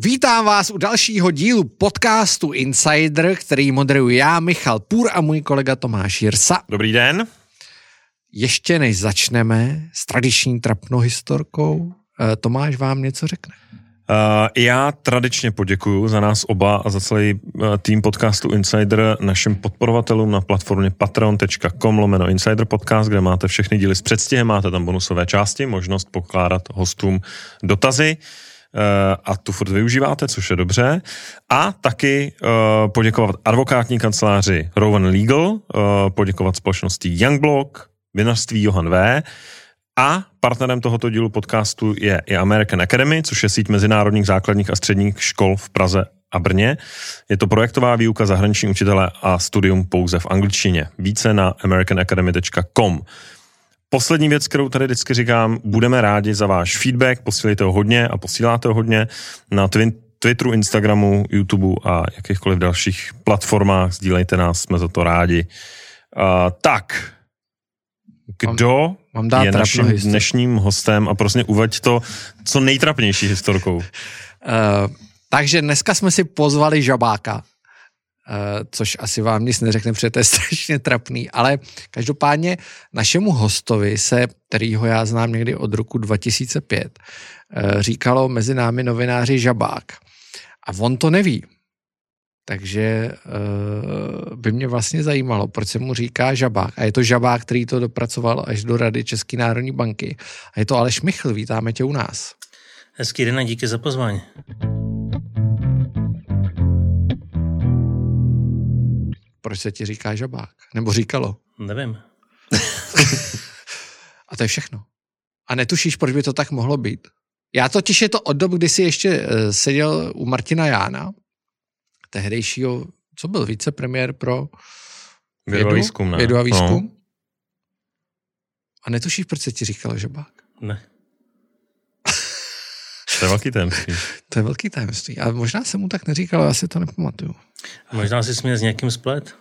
Vítám vás u dalšího dílu podcastu Insider, který moderuji já, Michal Půr a můj kolega Tomáš Jirsa. Dobrý den. Ještě než začneme s tradiční trapnou historkou, eh, Tomáš vám něco řekne. Uh, já tradičně poděkuji za nás oba a za celý uh, tým podcastu Insider našim podporovatelům na platformě patreon.com lomeno Insider Podcast, kde máte všechny díly s předstihem, máte tam bonusové části, možnost pokládat hostům dotazy uh, a tu furt využíváte, což je dobře. A taky uh, poděkovat advokátní kanceláři Rowan Legal, uh, poděkovat společnosti Youngblock, vinařství Johan V., a partnerem tohoto dílu podcastu je i American Academy, což je síť mezinárodních základních a středních škol v Praze a Brně. Je to projektová výuka zahraniční učitele a studium pouze v angličtině. Více na americanacademy.com. Poslední věc, kterou tady vždycky říkám, budeme rádi za váš feedback, posílejte ho hodně a posíláte ho hodně na twin, Twitteru, Instagramu, YouTube a jakýchkoliv dalších platformách. Sdílejte nás, jsme za to rádi. Uh, tak, kdo mám dát je naším dnešním hostem a prostě uveď to co nejtrapnější historkou. Uh, takže dneska jsme si pozvali žabáka, což asi vám nic neřekne, protože to je strašně trapný, ale každopádně našemu hostovi se, kterýho já znám někdy od roku 2005, uh, říkalo mezi námi novináři žabák. A on to neví. Takže uh, by mě vlastně zajímalo, proč se mu říká žabák. A je to žabák, který to dopracoval až do Rady České národní banky. A je to Aleš Michl, vítáme tě u nás. Hezký den a díky za pozvání. Proč se ti říká žabák? Nebo říkalo? Nevím. a to je všechno. A netušíš, proč by to tak mohlo být? Já totiž je to od doby, kdy jsi ještě uh, seděl u Martina Jána, tehdejšího, co byl vicepremiér pro vědu, a výzkum. Ne? Vědu a výzkum. No. A netušíš, proč se ti říkalo žabák? Ne. To je velký tajemství. to je velký tajemství. A možná se mu tak neříkalo, já si to nepamatuju. Možná si směl s někým splet.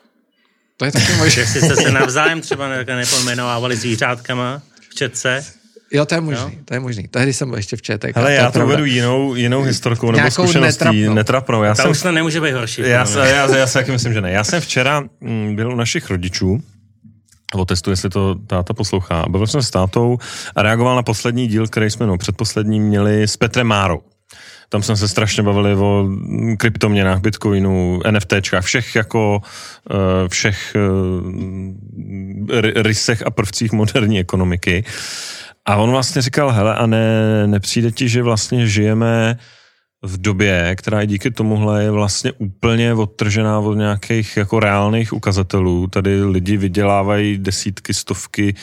To je taky možné. Jestli jste se navzájem třeba nepojmenovávali zvířátkama v četce. Jo, to je možný, no? to je možný. Tehdy jsem byl ještě v ČTK. Ale já to vedu jinou, jinou historkou nebo zkušeností. Netrapnou. netrapnou. Já jsem, už to nemůže být horší. Já, se, já, já, já si taky myslím, že ne. Já jsem včera mm, byl u našich rodičů o testu, jestli to táta poslouchá. Byl jsem s tátou a reagoval na poslední díl, který jsme no, předposlední měli s Petrem Márou. Tam jsme se strašně bavili o kryptoměnách, bitcoinu, NFTčkách, všech jako eh, všech eh, rysech a prvcích moderní ekonomiky. A on vlastně říkal, hele, a ne, nepřijde ti, že vlastně žijeme v době, která je díky tomuhle je vlastně úplně odtržená od nějakých jako reálných ukazatelů. Tady lidi vydělávají desítky, stovky,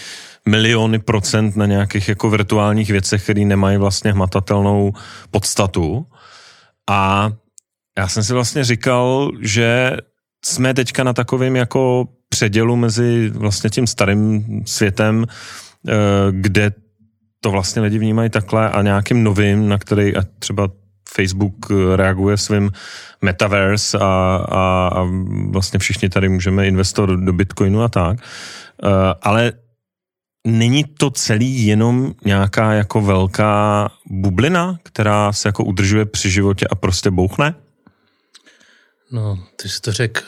miliony procent na nějakých jako virtuálních věcech, které nemají vlastně hmatatelnou podstatu. A já jsem si vlastně říkal, že jsme teďka na takovém jako předělu mezi vlastně tím starým světem, eh, kde to vlastně lidi vnímají takhle a nějakým novým, na který a třeba Facebook reaguje svým metaverse a, a, a vlastně všichni tady můžeme investovat do Bitcoinu a tak. Uh, ale není to celý jenom nějaká jako velká bublina, která se jako udržuje při životě a prostě bouchne? No, ty jsi to řekl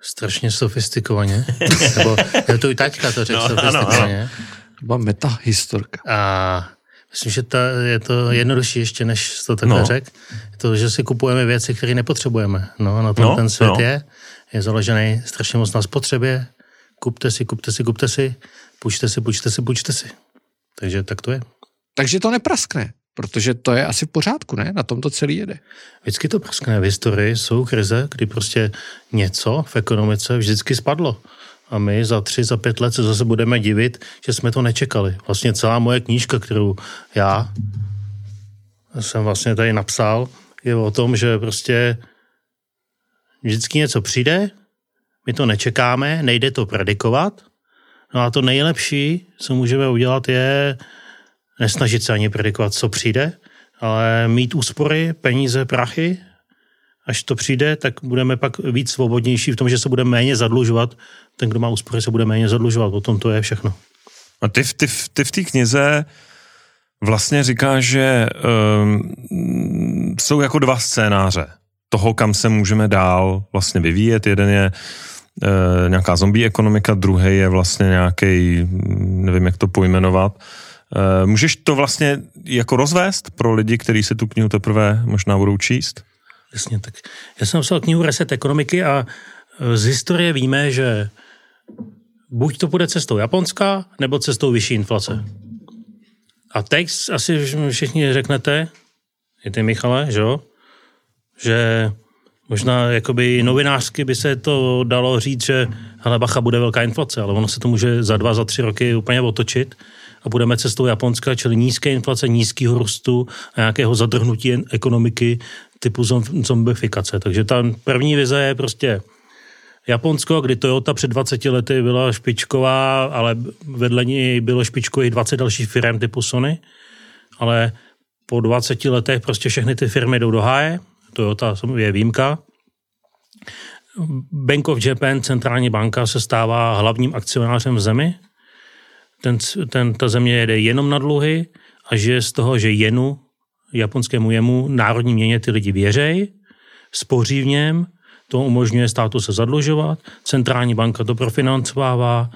strašně sofistikovaně. Nebo je to i taťka to řekl no, sofistikovaně. Ano, ano. To byla metahistorka. A myslím, že ta, je to jednodušší ještě, než to takhle no. řek. Je to, že si kupujeme věci, které nepotřebujeme. No, na tom no, ten svět no. je. Je založený strašně moc na spotřebě. Kupte si, kupte si, kupte si. Půjčte si, půjčte si, půjčte si. Takže tak to je. Takže to nepraskne, protože to je asi v pořádku, ne? Na tom to celý jede. Vždycky to praskne. V historii jsou krize, kdy prostě něco v ekonomice vždycky spadlo a my za tři, za pět let se zase budeme divit, že jsme to nečekali. Vlastně celá moje knížka, kterou já jsem vlastně tady napsal, je o tom, že prostě vždycky něco přijde, my to nečekáme, nejde to predikovat, no a to nejlepší, co můžeme udělat, je nesnažit se ani predikovat, co přijde, ale mít úspory, peníze, prachy až to přijde, tak budeme pak víc svobodnější v tom, že se bude méně zadlužovat. Ten, kdo má úspory, se bude méně zadlužovat. O tom to je všechno. A ty, ty, ty v té knize vlastně říká, že um, jsou jako dva scénáře toho, kam se můžeme dál vlastně vyvíjet. Jeden je uh, nějaká zombie ekonomika, druhý je vlastně nějaký, nevím, jak to pojmenovat. Uh, můžeš to vlastně jako rozvést pro lidi, kteří se tu knihu teprve možná budou číst? Jasně, tak já jsem napsal knihu Reset ekonomiky a e, z historie víme, že buď to bude cestou Japonska, nebo cestou vyšší inflace. A teď asi všichni řeknete, je ty Michale, že jo? Že možná jakoby novinářsky by se to dalo říct, že hele, bacha, bude velká inflace, ale ono se to může za dva, za tři roky úplně otočit a budeme cestou Japonska, čili nízké inflace, nízkého růstu a nějakého zadrhnutí ekonomiky typu zombifikace. Takže ta první vize je prostě Japonsko, kdy Toyota před 20 lety byla špičková, ale vedle ní bylo špičkových 20 dalších firm typu Sony, ale po 20 letech prostě všechny ty firmy jdou do háje, Toyota je výjimka. Bank of Japan, centrální banka, se stává hlavním akcionářem v zemi. Ten, ten, ta země jede jenom na dluhy a žije z toho, že jenu, japonskému jemu, národní měně ty lidi věřej, spoří v něm, to umožňuje státu se zadlužovat, centrální banka to profinancovává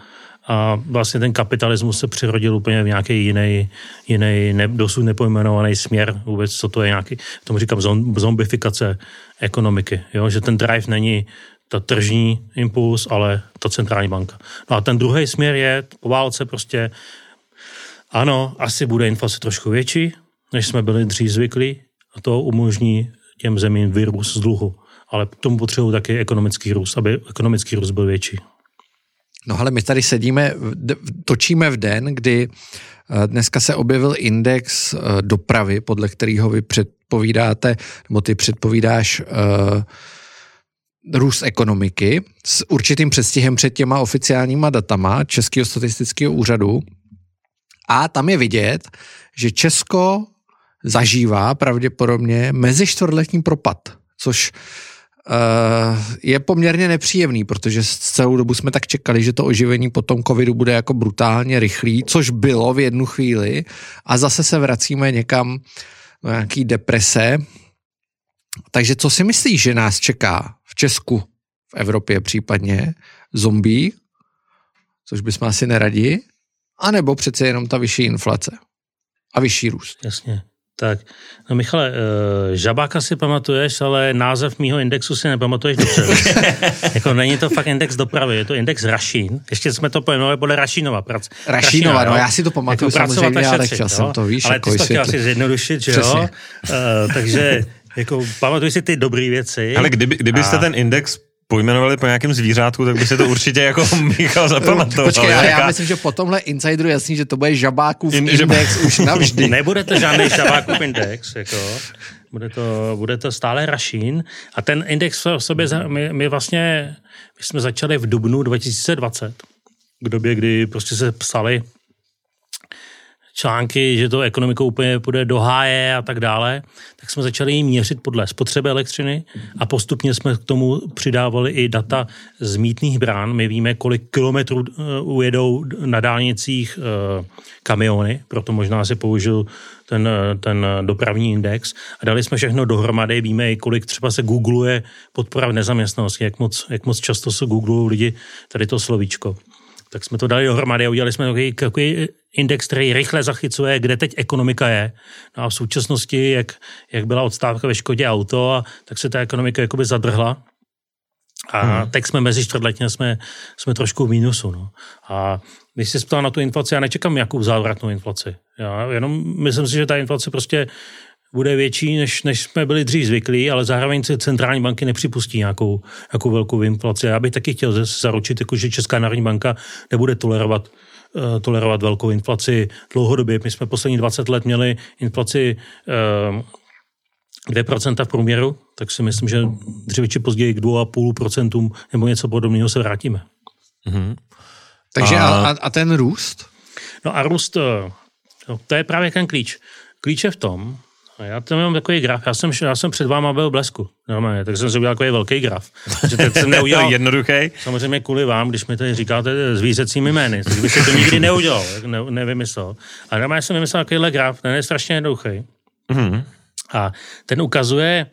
a vlastně ten kapitalismus se přirodil úplně v nějaký jiný, jiný ne, dosud nepojmenovaný směr vůbec, co to je nějaký, tomu říkám zombifikace ekonomiky, jo? že ten drive není ta tržní impuls, ale ta centrální banka. No a ten druhý směr je po válce prostě, ano, asi bude inflace trošku větší, než jsme byli dřív zvyklí a to umožní těm zemím vyrůst z dluhu ale k tomu potřebují taky ekonomický růst, aby ekonomický růst byl větší. No ale my tady sedíme, točíme v den, kdy eh, dneska se objevil index eh, dopravy, podle kterého vy předpovídáte, nebo ty předpovídáš uh, růst ekonomiky s určitým předstihem před těma oficiálníma datama Českého statistického úřadu. A tam je vidět, že Česko zažívá pravděpodobně mezi čtvrtletní propad, což Uh, je poměrně nepříjemný, protože celou dobu jsme tak čekali, že to oživení po tom covidu bude jako brutálně rychlý, což bylo v jednu chvíli a zase se vracíme někam do nějaký deprese. Takže co si myslíš, že nás čeká v Česku, v Evropě případně? Zombie, což bychom asi neradi, anebo přece jenom ta vyšší inflace a vyšší růst? Jasně. Tak, no Michale, uh, žabáka si pamatuješ, ale název mýho indexu si nepamatuješ dobře. jako není to fakt index dopravy, je to index Rašín. Ještě jsme to pojmenovali podle Rašínova. Prac, Rašínova, Rašína, no já si to pamatuju jako samozřejmě, ale chtěl jsem to, víš. Ale ty to chtěl asi zjednodušit, že jo? Uh, takže jako pamatuj si ty dobré věci. Ale kdyby, kdybyste a... ten index pojmenovali po nějakém zvířátku, tak by se to určitě jako Michal zapamatoval. Počkej, ale já myslím, že po tomhle insideru jasný, že to bude žabákův In, index už navždy. Nebude to žádný žabákův index, jako. Bude to, bude to stále Rašín. A ten index v sobě, my, my vlastně, my jsme začali v dubnu 2020, k době, kdy prostě se psali články, že to ekonomikou úplně půjde do háje a tak dále, tak jsme začali jim měřit podle spotřeby elektřiny a postupně jsme k tomu přidávali i data z mítných brán. My víme, kolik kilometrů eh, ujedou na dálnicích eh, kamiony, proto možná si použil ten, eh, ten dopravní index a dali jsme všechno dohromady, víme i kolik třeba se googluje podpora v nezaměstnanosti, jak moc, jak moc často se googlují lidi tady to slovíčko tak jsme to dali dohromady a udělali jsme takový, takový index, který rychle zachycuje, kde teď ekonomika je. No a v současnosti, jak, jak byla odstávka ve Škodě auto, a, tak se ta ekonomika jakoby zadrhla. A hmm. teď jsme mezi čtvrtletně, jsme, jsme trošku v mínusu. No. A když se ptal na tu inflaci, já nečekám nějakou závratnou inflaci. Já jenom myslím si, že ta inflace prostě bude větší, než, než jsme byli dřív zvyklí, ale zároveň se centrální banky nepřipustí nějakou, nějakou velkou inflaci. Já bych taky chtěl zaručit, jako, že Česká národní banka nebude tolerovat uh, tolerovat velkou inflaci dlouhodobě. My jsme poslední 20 let měli inflaci uh, eh, 2% v průměru, tak si myslím, že dříve či později k 2,5% nebo něco podobného se vrátíme. Mm-hmm. Takže a, a, a ten růst? No a růst, eh, no, to je právě ten klíč. Klíč je v tom, já tam mám takový graf, já jsem, já jsem před váma byl v blesku, normálně, tak jsem si udělal takový velký graf. Že teď jsem neudělal, Jednoduchý. samozřejmě kvůli vám, když mi tady říkáte zvířecími jmény, tak bych si to nikdy neudělal, ne, nevymyslel. A normálně jsem vymyslel takovýhle graf, ten je strašně jednoduchý. Mhm. A ten ukazuje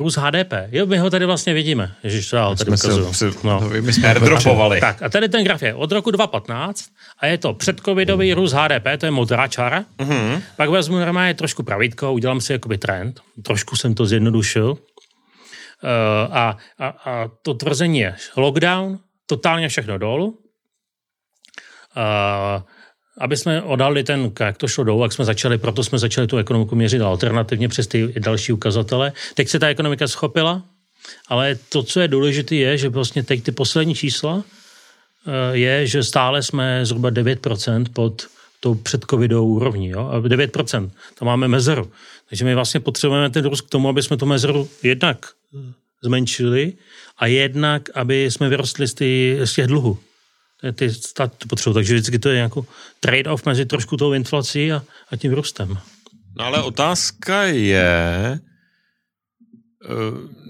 růst HDP. Jo, my ho tady vlastně vidíme. Ježiš, já ho tady ukazuju. při- No. My jsme airdropovali. Tak a tady ten graf je od roku 2015 a je to předcovidový růst HDP, to je modrá čára. Mm-hmm. Pak vezmu normálně trošku pravítko, udělám si jakoby trend, trošku jsem to zjednodušil. Uh, a, a, a to tvrzení je lockdown, totálně všechno dolů. Uh, aby jsme odhalili ten, jak to šlo dolů, jak jsme začali, proto jsme začali tu ekonomiku měřit alternativně přes ty další ukazatele. Teď se ta ekonomika schopila, ale to, co je důležité, je, že vlastně teď ty poslední čísla eh, je, že stále jsme zhruba 9% pod tou předcovidovou úrovní. Jo? A 9%, to máme mezeru. Takže my vlastně potřebujeme ten růst k tomu, aby jsme tu mezeru jednak zmenšili a jednak, aby jsme vyrostli z těch dluhů. Je Ty státy potřebují. Takže vždycky to je jako trade-off mezi trošku tou inflací a, a tím růstem. No ale otázka je, eh,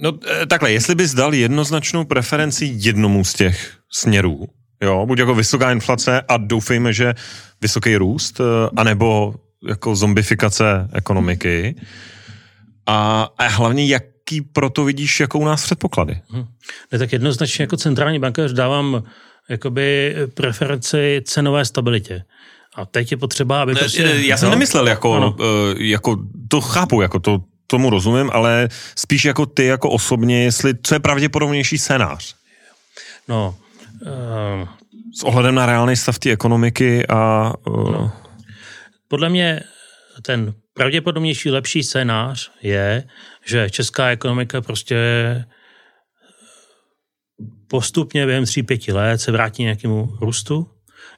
no eh, takhle, jestli bys dal jednoznačnou preferenci jednomu z těch směrů, jo, buď jako vysoká inflace a doufejme, že vysoký růst, eh, anebo jako zombifikace ekonomiky a, a hlavně jaký proto vidíš, jako u nás předpoklady? Ne, tak jednoznačně jako centrální bankéř dávám jakoby preferenci cenové stabilitě. A teď je potřeba, aby prostě... Já jsem no, nemyslel jako, ano. eh, jako, to chápu, jako to, tomu rozumím, ale spíš jako ty jako osobně, jestli, co je pravděpodobnější scénář? No, uh, S ohledem na reálný stav té ekonomiky a... Uh, no. podle mě ten pravděpodobnější lepší scénář je, že česká ekonomika prostě postupně během 3-5 let se vrátí nějakému růstu.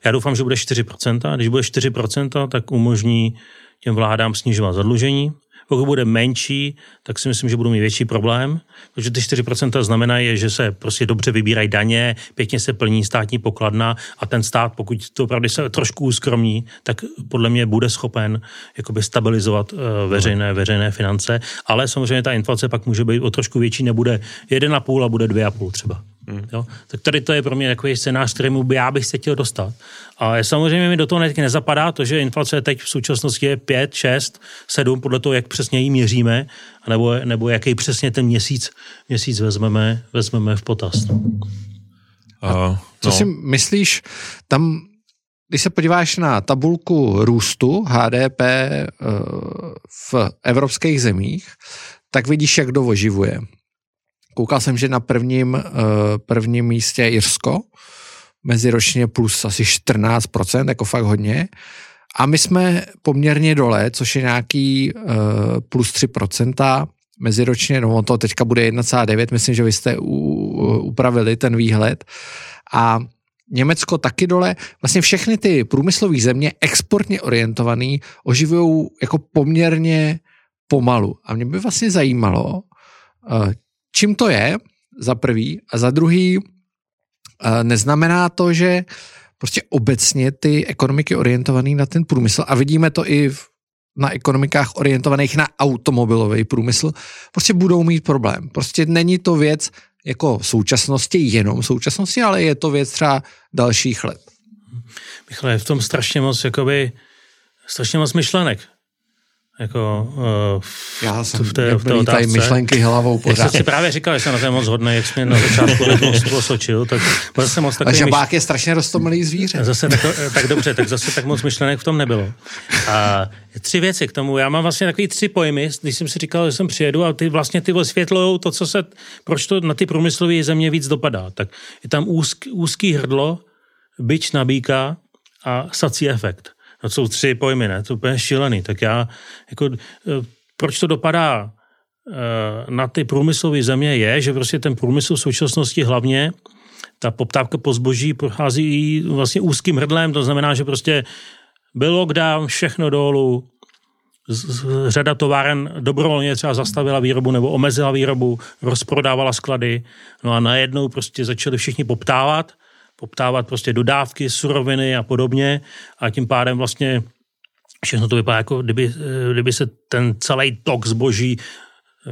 Já doufám, že bude 4%. Když bude 4%, tak umožní těm vládám snižovat zadlužení. Pokud bude menší, tak si myslím, že budou mít větší problém, protože ty 4% znamenají, že se prostě dobře vybírají daně, pěkně se plní státní pokladna a ten stát, pokud to opravdu se trošku uskromní, tak podle mě bude schopen jakoby stabilizovat uh, veřejné, veřejné finance, ale samozřejmě ta inflace pak může být o trošku větší, nebude 1,5 a bude 2,5 třeba. Jo? Tak tady to je pro mě takový scénář, kterému by já bych se chtěl dostat. A samozřejmě mi do toho teď nezapadá to, že inflace teď v současnosti je 5, 6, 7, podle toho, jak přesně ji měříme, nebo, nebo jaký přesně ten měsíc, měsíc vezmeme, vezmeme v potaz. uh, Co si myslíš, tam, když se podíváš na tabulku růstu HDP eh, v evropských zemích, tak vidíš, jak kdo oživuje. Koukal jsem, že na prvním, eh, prvním místě je Irsko, meziročně plus asi 14%, jako fakt hodně. A my jsme poměrně dole, což je nějaký eh, plus 3%, meziročně, no to teďka bude 1,9, myslím, že vy jste u- upravili ten výhled. A Německo taky dole. Vlastně všechny ty průmyslové země, exportně orientovaný, oživují jako poměrně pomalu. A mě by vlastně zajímalo, eh, čím to je, za prvý, a za druhý, eh, neznamená to, že prostě obecně ty ekonomiky orientované na ten průmysl, a vidíme to i v, na ekonomikách orientovaných na automobilový průmysl, prostě budou mít problém. Prostě není to věc jako současnosti, jenom současnosti, ale je to věc třeba dalších let. Michale, je v tom strašně moc, jakoby, strašně moc myšlenek. Jako, uh, v, Já jsem v té, v té tady otázce. myšlenky hlavou pořád. jsem si právě říkal, že jsem na to moc hodný, jak jsi mě na začátku osočil, tak byl jsem moc A takový myš... žabák je strašně rostomilý zvíře. Zase tak, tak dobře, tak zase tak moc myšlenek v tom nebylo. A tři věci k tomu. Já mám vlastně takový tři pojmy, když jsem si říkal, že jsem přijedu a ty vlastně ty osvětlují to, co se, proč to na ty průmyslové země víc dopadá. Tak je tam úzk, úzký hrdlo, byč na býka a sací efekt. No, to jsou tři pojmy, ne? To je úplně šílený. Tak já, jako, eh, proč to dopadá eh, na ty průmyslové země je, že prostě ten průmysl v současnosti hlavně ta poptávka po zboží prochází vlastně úzkým hrdlem, to znamená, že prostě byl lockdown, všechno dolů, řada továren dobrovolně třeba zastavila výrobu nebo omezila výrobu, rozprodávala sklady, no a najednou prostě začali všichni poptávat, poptávat prostě dodávky, suroviny a podobně a tím pádem vlastně všechno to vypadá jako, kdyby, kdyby se ten celý tok zboží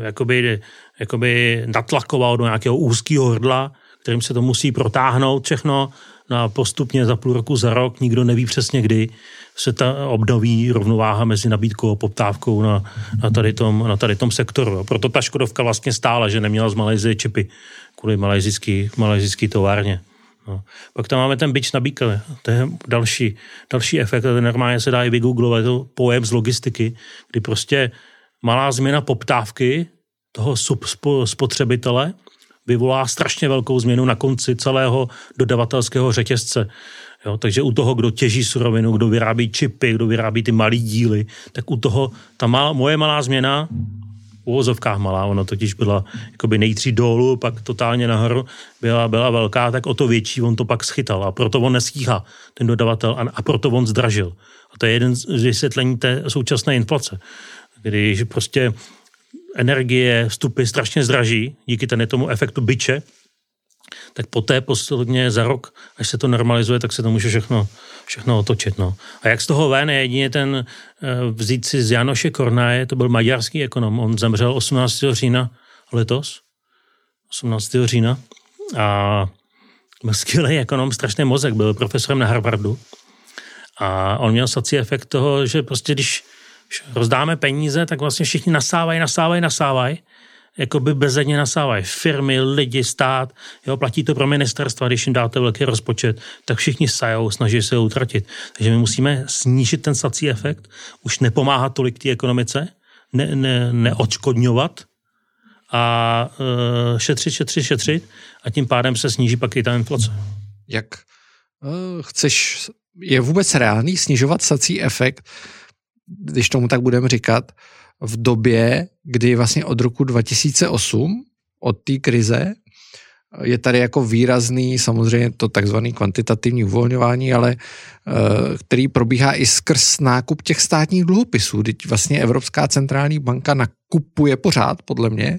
jakoby, jakoby natlakoval do nějakého úzkého hrdla, kterým se to musí protáhnout všechno no a postupně za půl roku, za rok, nikdo neví přesně kdy, se ta obnoví rovnováha mezi nabídkou a poptávkou na, na, tady, tom, na tady tom sektoru. Proto ta Škodovka vlastně stála, že neměla z Malajzie čipy kvůli malajzijský, malajzijský továrně. No. Pak tam máme ten bič na bíkele. To je další, další efekt. To normálně se dá i vygooglovat. To pojem z logistiky, kdy prostě malá změna poptávky toho spotřebitele vyvolá strašně velkou změnu na konci celého dodavatelského řetězce. Jo, takže u toho, kdo těží surovinu, kdo vyrábí čipy, kdo vyrábí ty malé díly, tak u toho ta mal, moje malá změna, uvozovkách malá, ona totiž byla jakoby nejdřív dolů, pak totálně nahoru, byla, byla velká, tak o to větší on to pak schytal a proto on nestíhá, ten dodavatel, a, a proto on zdražil. A to je jeden z vysvětlení té současné inflace, když prostě energie, vstupy strašně zdraží díky tomu efektu byče, tak poté posledně za rok, až se to normalizuje, tak se to může všechno, všechno otočit. No. A jak z toho ven je jedině ten eh, vzít si z Janoše Kornáje, to byl maďarský ekonom, on zemřel 18. října letos, 18. října a byl skvělý ekonom, strašný mozek, byl profesorem na Harvardu a on měl sací efekt toho, že prostě když rozdáme peníze, tak vlastně všichni nasávají, nasávají, nasávají jakoby bezedně nasávají firmy, lidi, stát, jo, platí to pro ministerstva, když jim dáte velký rozpočet, tak všichni sajou, snaží se ho utratit. Takže my musíme snížit ten sací efekt, už nepomáhat tolik té ekonomice, ne, ne, neodškodňovat a uh, šetřit, šetřit, šetřit a tím pádem se sníží pak i ta inflace. Jak uh, chceš, je vůbec reálný snižovat sací efekt, když tomu tak budeme říkat, v době, kdy vlastně od roku 2008, od té krize, je tady jako výrazný samozřejmě to takzvaný kvantitativní uvolňování, ale eh, který probíhá i skrz nákup těch státních dluhopisů. Teď vlastně Evropská centrální banka nakupuje pořád, podle mě,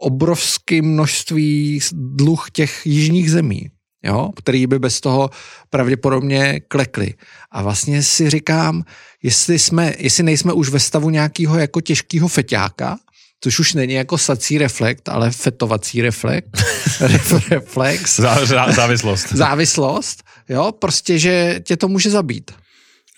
obrovské množství dluh těch jižních zemí, jo, který by bez toho pravděpodobně klekly. A vlastně si říkám, jestli, jsme, jestli nejsme už ve stavu nějakého jako těžkého feťáka, což už není jako sací reflekt, ale fetovací reflekt. reflex. Zá, zá, závislost. závislost, jo, prostě, že tě to může zabít.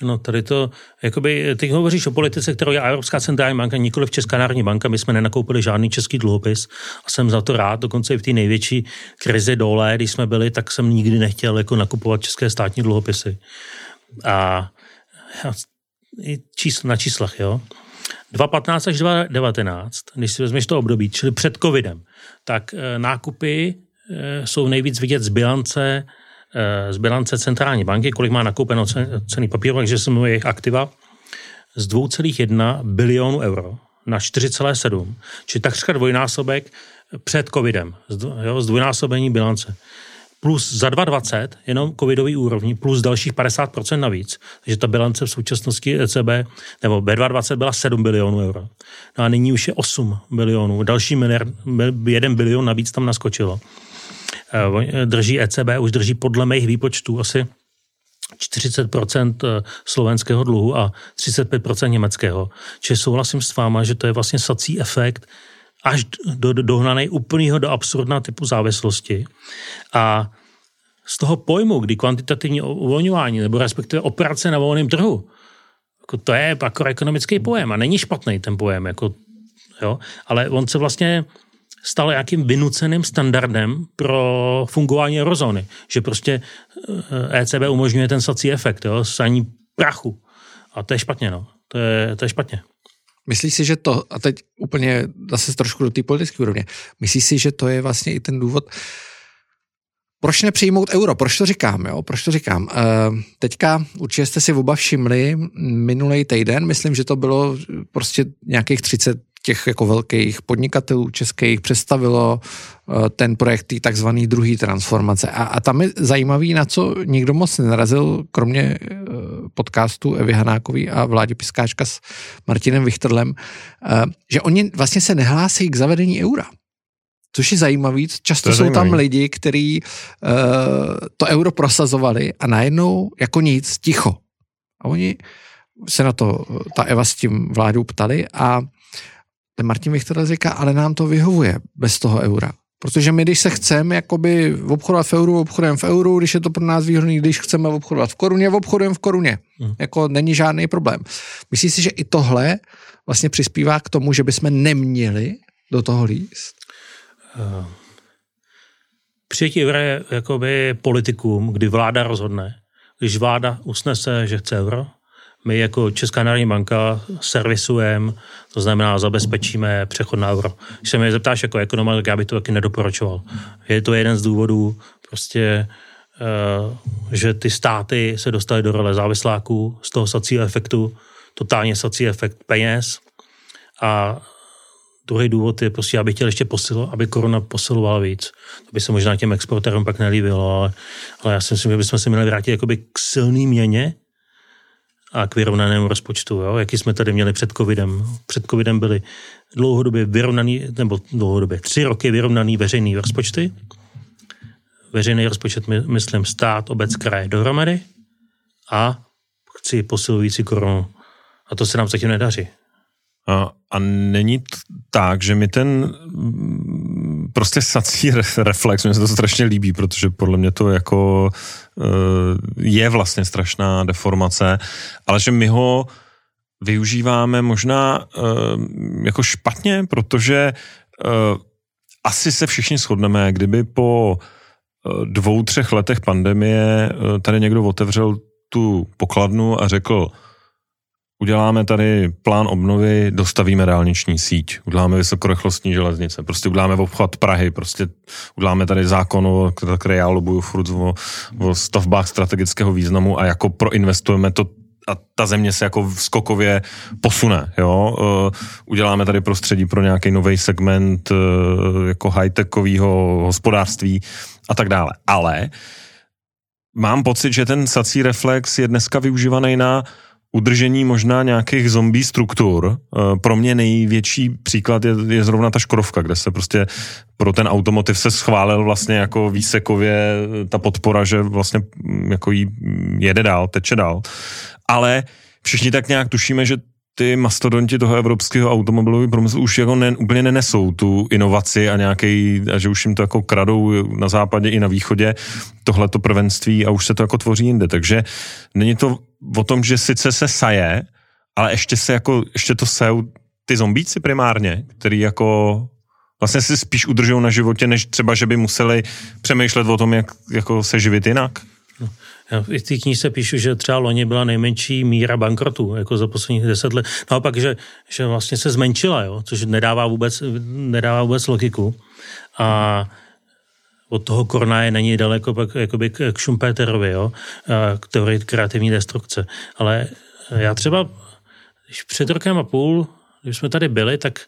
No tady to, jakoby, ty hovoříš o politice, kterou je Evropská centrální banka, nikoli v Česká národní banka, my jsme nenakoupili žádný český dluhopis a jsem za to rád, dokonce i v té největší krizi dole, když jsme byli, tak jsem nikdy nechtěl jako nakupovat české státní dluhopisy. A čísl, na číslech, jo. 2015 až 2019, když si vezmeš to období, čili před covidem, tak e, nákupy e, jsou nejvíc vidět z bilance, e, z bilance centrální banky, kolik má nakoupeno cený papír, takže se jmenuje jejich aktiva, z 2,1 bilionu euro na 4,7, čili takřka dvojnásobek před covidem, jo, zdvojnásobení bilance plus za 2020 jenom covidový úrovni, plus dalších 50% navíc. Takže ta bilance v současnosti ECB, nebo B2020 byla 7 bilionů euro. No a nyní už je 8 bilionů. Další miliard, 1 bilion navíc tam naskočilo. Eh, drží ECB, už drží podle mých výpočtů asi 40% eh, slovenského dluhu a 35% německého. Čili souhlasím s váma, že to je vlastně sací efekt až do, do, dohnaný úplného do absurdná typu závislosti. A z toho pojmu, kdy kvantitativní uvolňování nebo respektive operace na volném trhu, jako to je ekonomický pojem a není špatný ten pojem, jako, jo, ale on se vlastně stal nějakým vynuceným standardem pro fungování eurozóny, že prostě ECB eh, e umožňuje ten sací efekt, jo, saní prachu. A to je špatně, no. To je, to je špatně. Myslíš si, že to, a teď úplně zase trošku do té politické úrovně, myslíš si, že to je vlastně i ten důvod, proč nepřijmout euro? Proč to říkám? Jo? Proč to říkám? E, teďka určitě jste si oba všimli minulý týden, myslím, že to bylo prostě nějakých 30 těch jako velkých podnikatelů českých představilo eh, ten projekt tý takzvaný druhý transformace. A, a tam je zajímavý, na co nikdo moc nenarazil, kromě eh, podcastu Evy Hanákový a Vládě Piskáčka s Martinem Vichterlem, eh, že oni vlastně se nehlásí k zavedení eura. Což je zajímavý, často je jsou zajímavý. tam lidi, kteří uh, to euro prosazovali a najednou jako nic, ticho. A oni se na to ta Eva s tím vládou ptali a ten Martin Vichtor říká, ale nám to vyhovuje bez toho eura. Protože my, když se chceme jakoby obchodovat v euru, obchodujeme v euru, když je to pro nás výhodný, když chceme obchodovat v koruně, obchodujeme v koruně. Hmm. Jako není žádný problém. Myslíš si, že i tohle vlastně přispívá k tomu, že bychom neměli do toho líst? Uh, přijetí eura je jakoby politikum, kdy vláda rozhodne. Když vláda usnese, že chce euro, my jako Česká národní banka servisujeme, to znamená zabezpečíme přechod na euro. Když se mě zeptáš jako ekonoma, tak já bych to taky nedoporučoval. Je to jeden z důvodů, prostě, uh, že ty státy se dostaly do role závisláků z toho sacího efektu, totálně sací efekt peněz a druhý důvod je prostě, aby chtěl ještě posilo, aby koruna posilovala víc. To by se možná těm exportérům pak nelíbilo, ale, ale já si myslím, že bychom se měli vrátit jakoby k silný měně, a k vyrovnanému rozpočtu, jo? jaký jsme tady měli před covidem. Před covidem byly dlouhodobě vyrovnaný, nebo dlouhodobě tři roky vyrovnaný veřejný rozpočty. Veřejný rozpočet, myslím, stát, obec, kraje dohromady a chci posilující korunu. A to se nám zatím nedaří. A, a není t- tak, že mi ten prostě sací reflex, mně se to strašně líbí, protože podle mě to jako uh, je vlastně strašná deformace, ale že my ho využíváme možná uh, jako špatně, protože uh, asi se všichni shodneme, kdyby po dvou, třech letech pandemie tady někdo otevřel tu pokladnu a řekl, uděláme tady plán obnovy, dostavíme dálniční síť, uděláme vysokorychlostní železnice, prostě uděláme obchvat Prahy, prostě uděláme tady zákon, který já lobuju furt o, o stavbách strategického významu a jako proinvestujeme to a ta země se jako skokově posune, jo. Uh, uděláme tady prostředí pro nějaký nový segment uh, jako high-techového hospodářství a tak dále. Ale mám pocit, že ten sací reflex je dneska využívaný na udržení možná nějakých zombie struktur. Eh, pro mě největší příklad je, je zrovna ta Škodovka, kde se prostě pro ten automotiv se schválil vlastně jako výsekově eh, ta podpora, že vlastně mm, jako jí jede dál, teče dál. Ale všichni tak nějak tušíme, že ty mastodonti toho evropského automobilového průmyslu už jako ne, úplně nenesou tu inovaci a nějaký, a že už jim to jako kradou na západě i na východě tohleto prvenství a už se to jako tvoří jinde. Takže není to o tom, že sice se saje, ale ještě se jako, ještě to sajou ty zombíci primárně, který jako vlastně si spíš udržují na životě, než třeba, že by museli přemýšlet o tom, jak jako se živit jinak. Já v té knize píšu, že třeba loni byla nejmenší míra bankrotů, jako za posledních deset let. Naopak, že, že vlastně se zmenšila, jo, což nedává vůbec, nedává vůbec logiku. A od toho korna je není daleko pak jakoby k Schumpeterovi, jo, k teorii kreativní destrukce. Ale já třeba, když před rokem a půl, když jsme tady byli, tak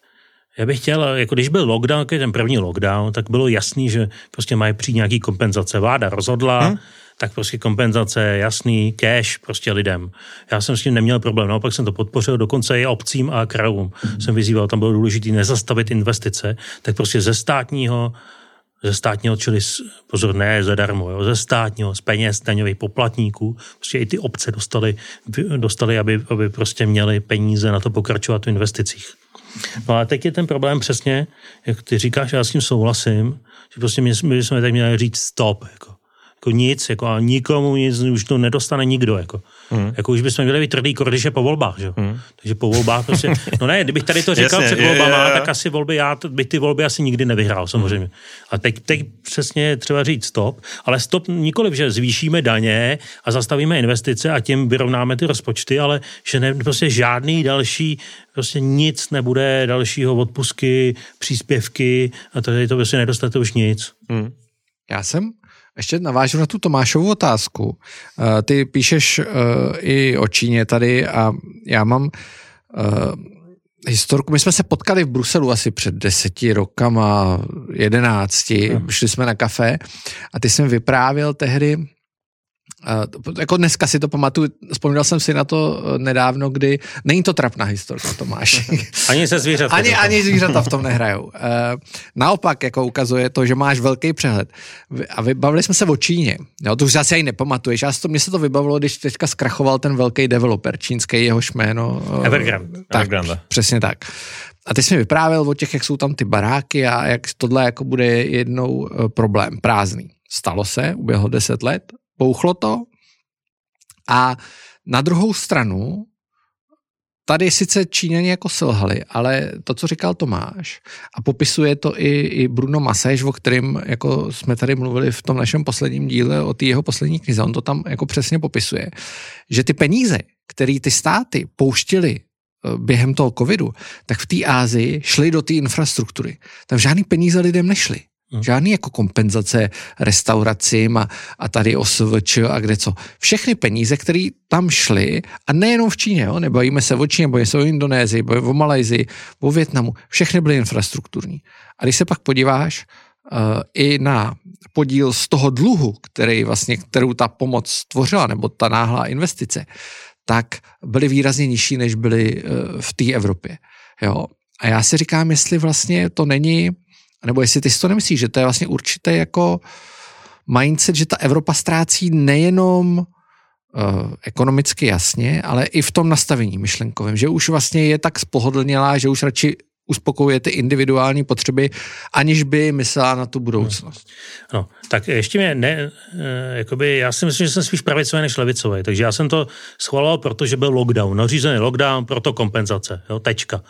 já bych chtěl, jako když byl lockdown, ten první lockdown, tak bylo jasný, že prostě mají přijít nějaký kompenzace. Vláda rozhodla, hmm tak prostě kompenzace, jasný, cash prostě lidem. Já jsem s tím neměl problém, naopak jsem to podpořil, dokonce i obcím a krajům jsem vyzýval, tam bylo důležité nezastavit investice, tak prostě ze státního ze státního, čili pozor, ne zadarmo, jo, ze státního, z peněz daňových poplatníků, prostě i ty obce dostali, dostali aby, aby prostě měli peníze na to pokračovat v investicích. No a teď je ten problém přesně, jak ty říkáš, já s tím souhlasím, že prostě my, my jsme tak měli říct stop, jako jako nic, jako a nikomu nic, už to nedostane nikdo, jako. Mm. Jako už bychom měli být tvrdý když je po volbách, že? Mm. Takže po volbách prostě, no ne, kdybych tady to říkal Jasně, před volbama, je, je, je. tak asi volby, já bych ty volby asi nikdy nevyhrál, samozřejmě. Mm. A teď, teď přesně třeba říct stop, ale stop nikoliv, že zvýšíme daně a zastavíme investice a tím vyrovnáme ty rozpočty, ale že ne, prostě žádný další, prostě nic nebude dalšího odpusky, příspěvky a tady to prostě nedostate už nic. Mm. Já jsem ještě navážu na tu Tomášovu otázku. Eh, ty píšeš eh, i o Číně tady a já mám eh, historku. My jsme se potkali v Bruselu asi před deseti rokama, jedenácti. Hmm. Šli jsme na kafe a ty jsem vyprávěl tehdy Uh, jako dneska si to pamatuju, vzpomněl jsem si na to uh, nedávno, kdy není to trapná historka, Tomáš. ani se zvířata. Ani, ani zvířata v tom nehrajou. Uh, naopak, jako ukazuje to, že máš velký přehled. A vybavili jsme se o Číně. Jo, to už asi ani nepamatuješ. Já to, mně se to vybavilo, když teďka zkrachoval ten velký developer čínský, jeho jméno. Uh, Evergrande. Tak, Evergrande. přesně tak. A ty jsi mi vyprávěl o těch, jak jsou tam ty baráky a jak tohle jako bude jednou problém, prázdný. Stalo se, uběhlo deset let, Pouchlo to a na druhou stranu tady sice Číňani jako selhali, ale to, co říkal Tomáš, a popisuje to i, i Bruno Maseš, o kterém jako jsme tady mluvili v tom našem posledním díle o té jeho poslední knize, on to tam jako přesně popisuje, že ty peníze, které ty státy pouštily eh, během toho covidu, tak v té Ázii šly do té infrastruktury. Tam žádný peníze lidem nešly. Hmm. Žádný jako kompenzace restauracím a, a tady OSVČ a kde co. Všechny peníze, které tam šly, a nejenom v Číně, jo, nebojíme se o Číně, bojíme se o Indonésii, bojíme o Malajzii, o Větnamu, všechny byly infrastrukturní. A když se pak podíváš uh, i na podíl z toho dluhu, který vlastně, kterou ta pomoc tvořila, nebo ta náhlá investice, tak byly výrazně nižší, než byly uh, v té Evropě. Jo. A já si říkám, jestli vlastně to není nebo jestli ty si to nemyslíš, že to je vlastně určité jako mindset, že ta Evropa ztrácí nejenom uh, ekonomicky jasně, ale i v tom nastavení myšlenkovém, že už vlastně je tak spohodlnělá, že už radši uspokojuje ty individuální potřeby, aniž by myslela na tu budoucnost. No, tak ještě mě ne, eh, jakoby, já si myslím, že jsem spíš pravicový než levicový, takže já jsem to schvaloval, protože byl lockdown, nařízený lockdown, proto kompenzace, jo, tečka.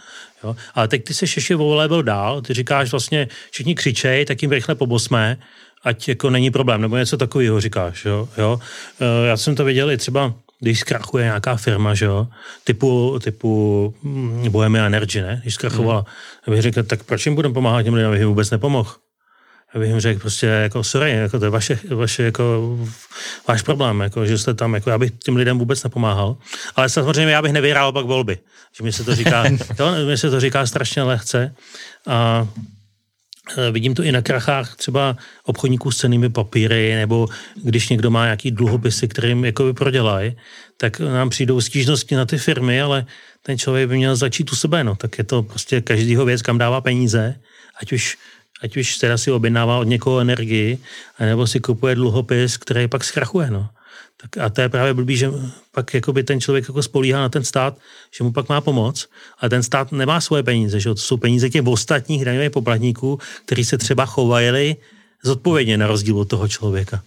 Jo. Ale teď ty se ještě level dál, ty říkáš vlastně, všichni křičej, tak jim rychle pobosme, ať jako není problém, nebo něco takového říkáš, jo, jo. Eh, já jsem to viděl i třeba když zkrachuje nějaká firma, že jo, typu, typu hm, Bohemia Energy, ne? Když zkrachovala, mm. bych řekl, tak proč jim budeme pomáhat těm lidem, abych jim vůbec nepomohl? Já bych jim řekl prostě jako sorry, jako to je vaše, vaše jako, váš problém, jako, že jste tam, jako já bych těm lidem vůbec nepomáhal. Ale samozřejmě já bych nevyhrál pak volby. Že mi se to říká, to, mi se to říká strašně lehce. A vidím to i na krachách třeba obchodníků s cenými papíry, nebo když někdo má nějaký dluhopisy, kterým jako prodělají, tak nám přijdou stížnosti na ty firmy, ale ten člověk by měl začít u sebe. No. Tak je to prostě každýho věc, kam dává peníze, ať už, ať už teda si objednává od někoho energii, nebo si kupuje dluhopis, který pak zkrachuje. No. Tak a to je právě blbý, že pak jakoby ten člověk jako spolíhá na ten stát, že mu pak má pomoc, ale ten stát nemá svoje peníze, že to jsou peníze těch ostatních daňových poplatníků, kteří se třeba chovali zodpovědně na rozdíl od toho člověka.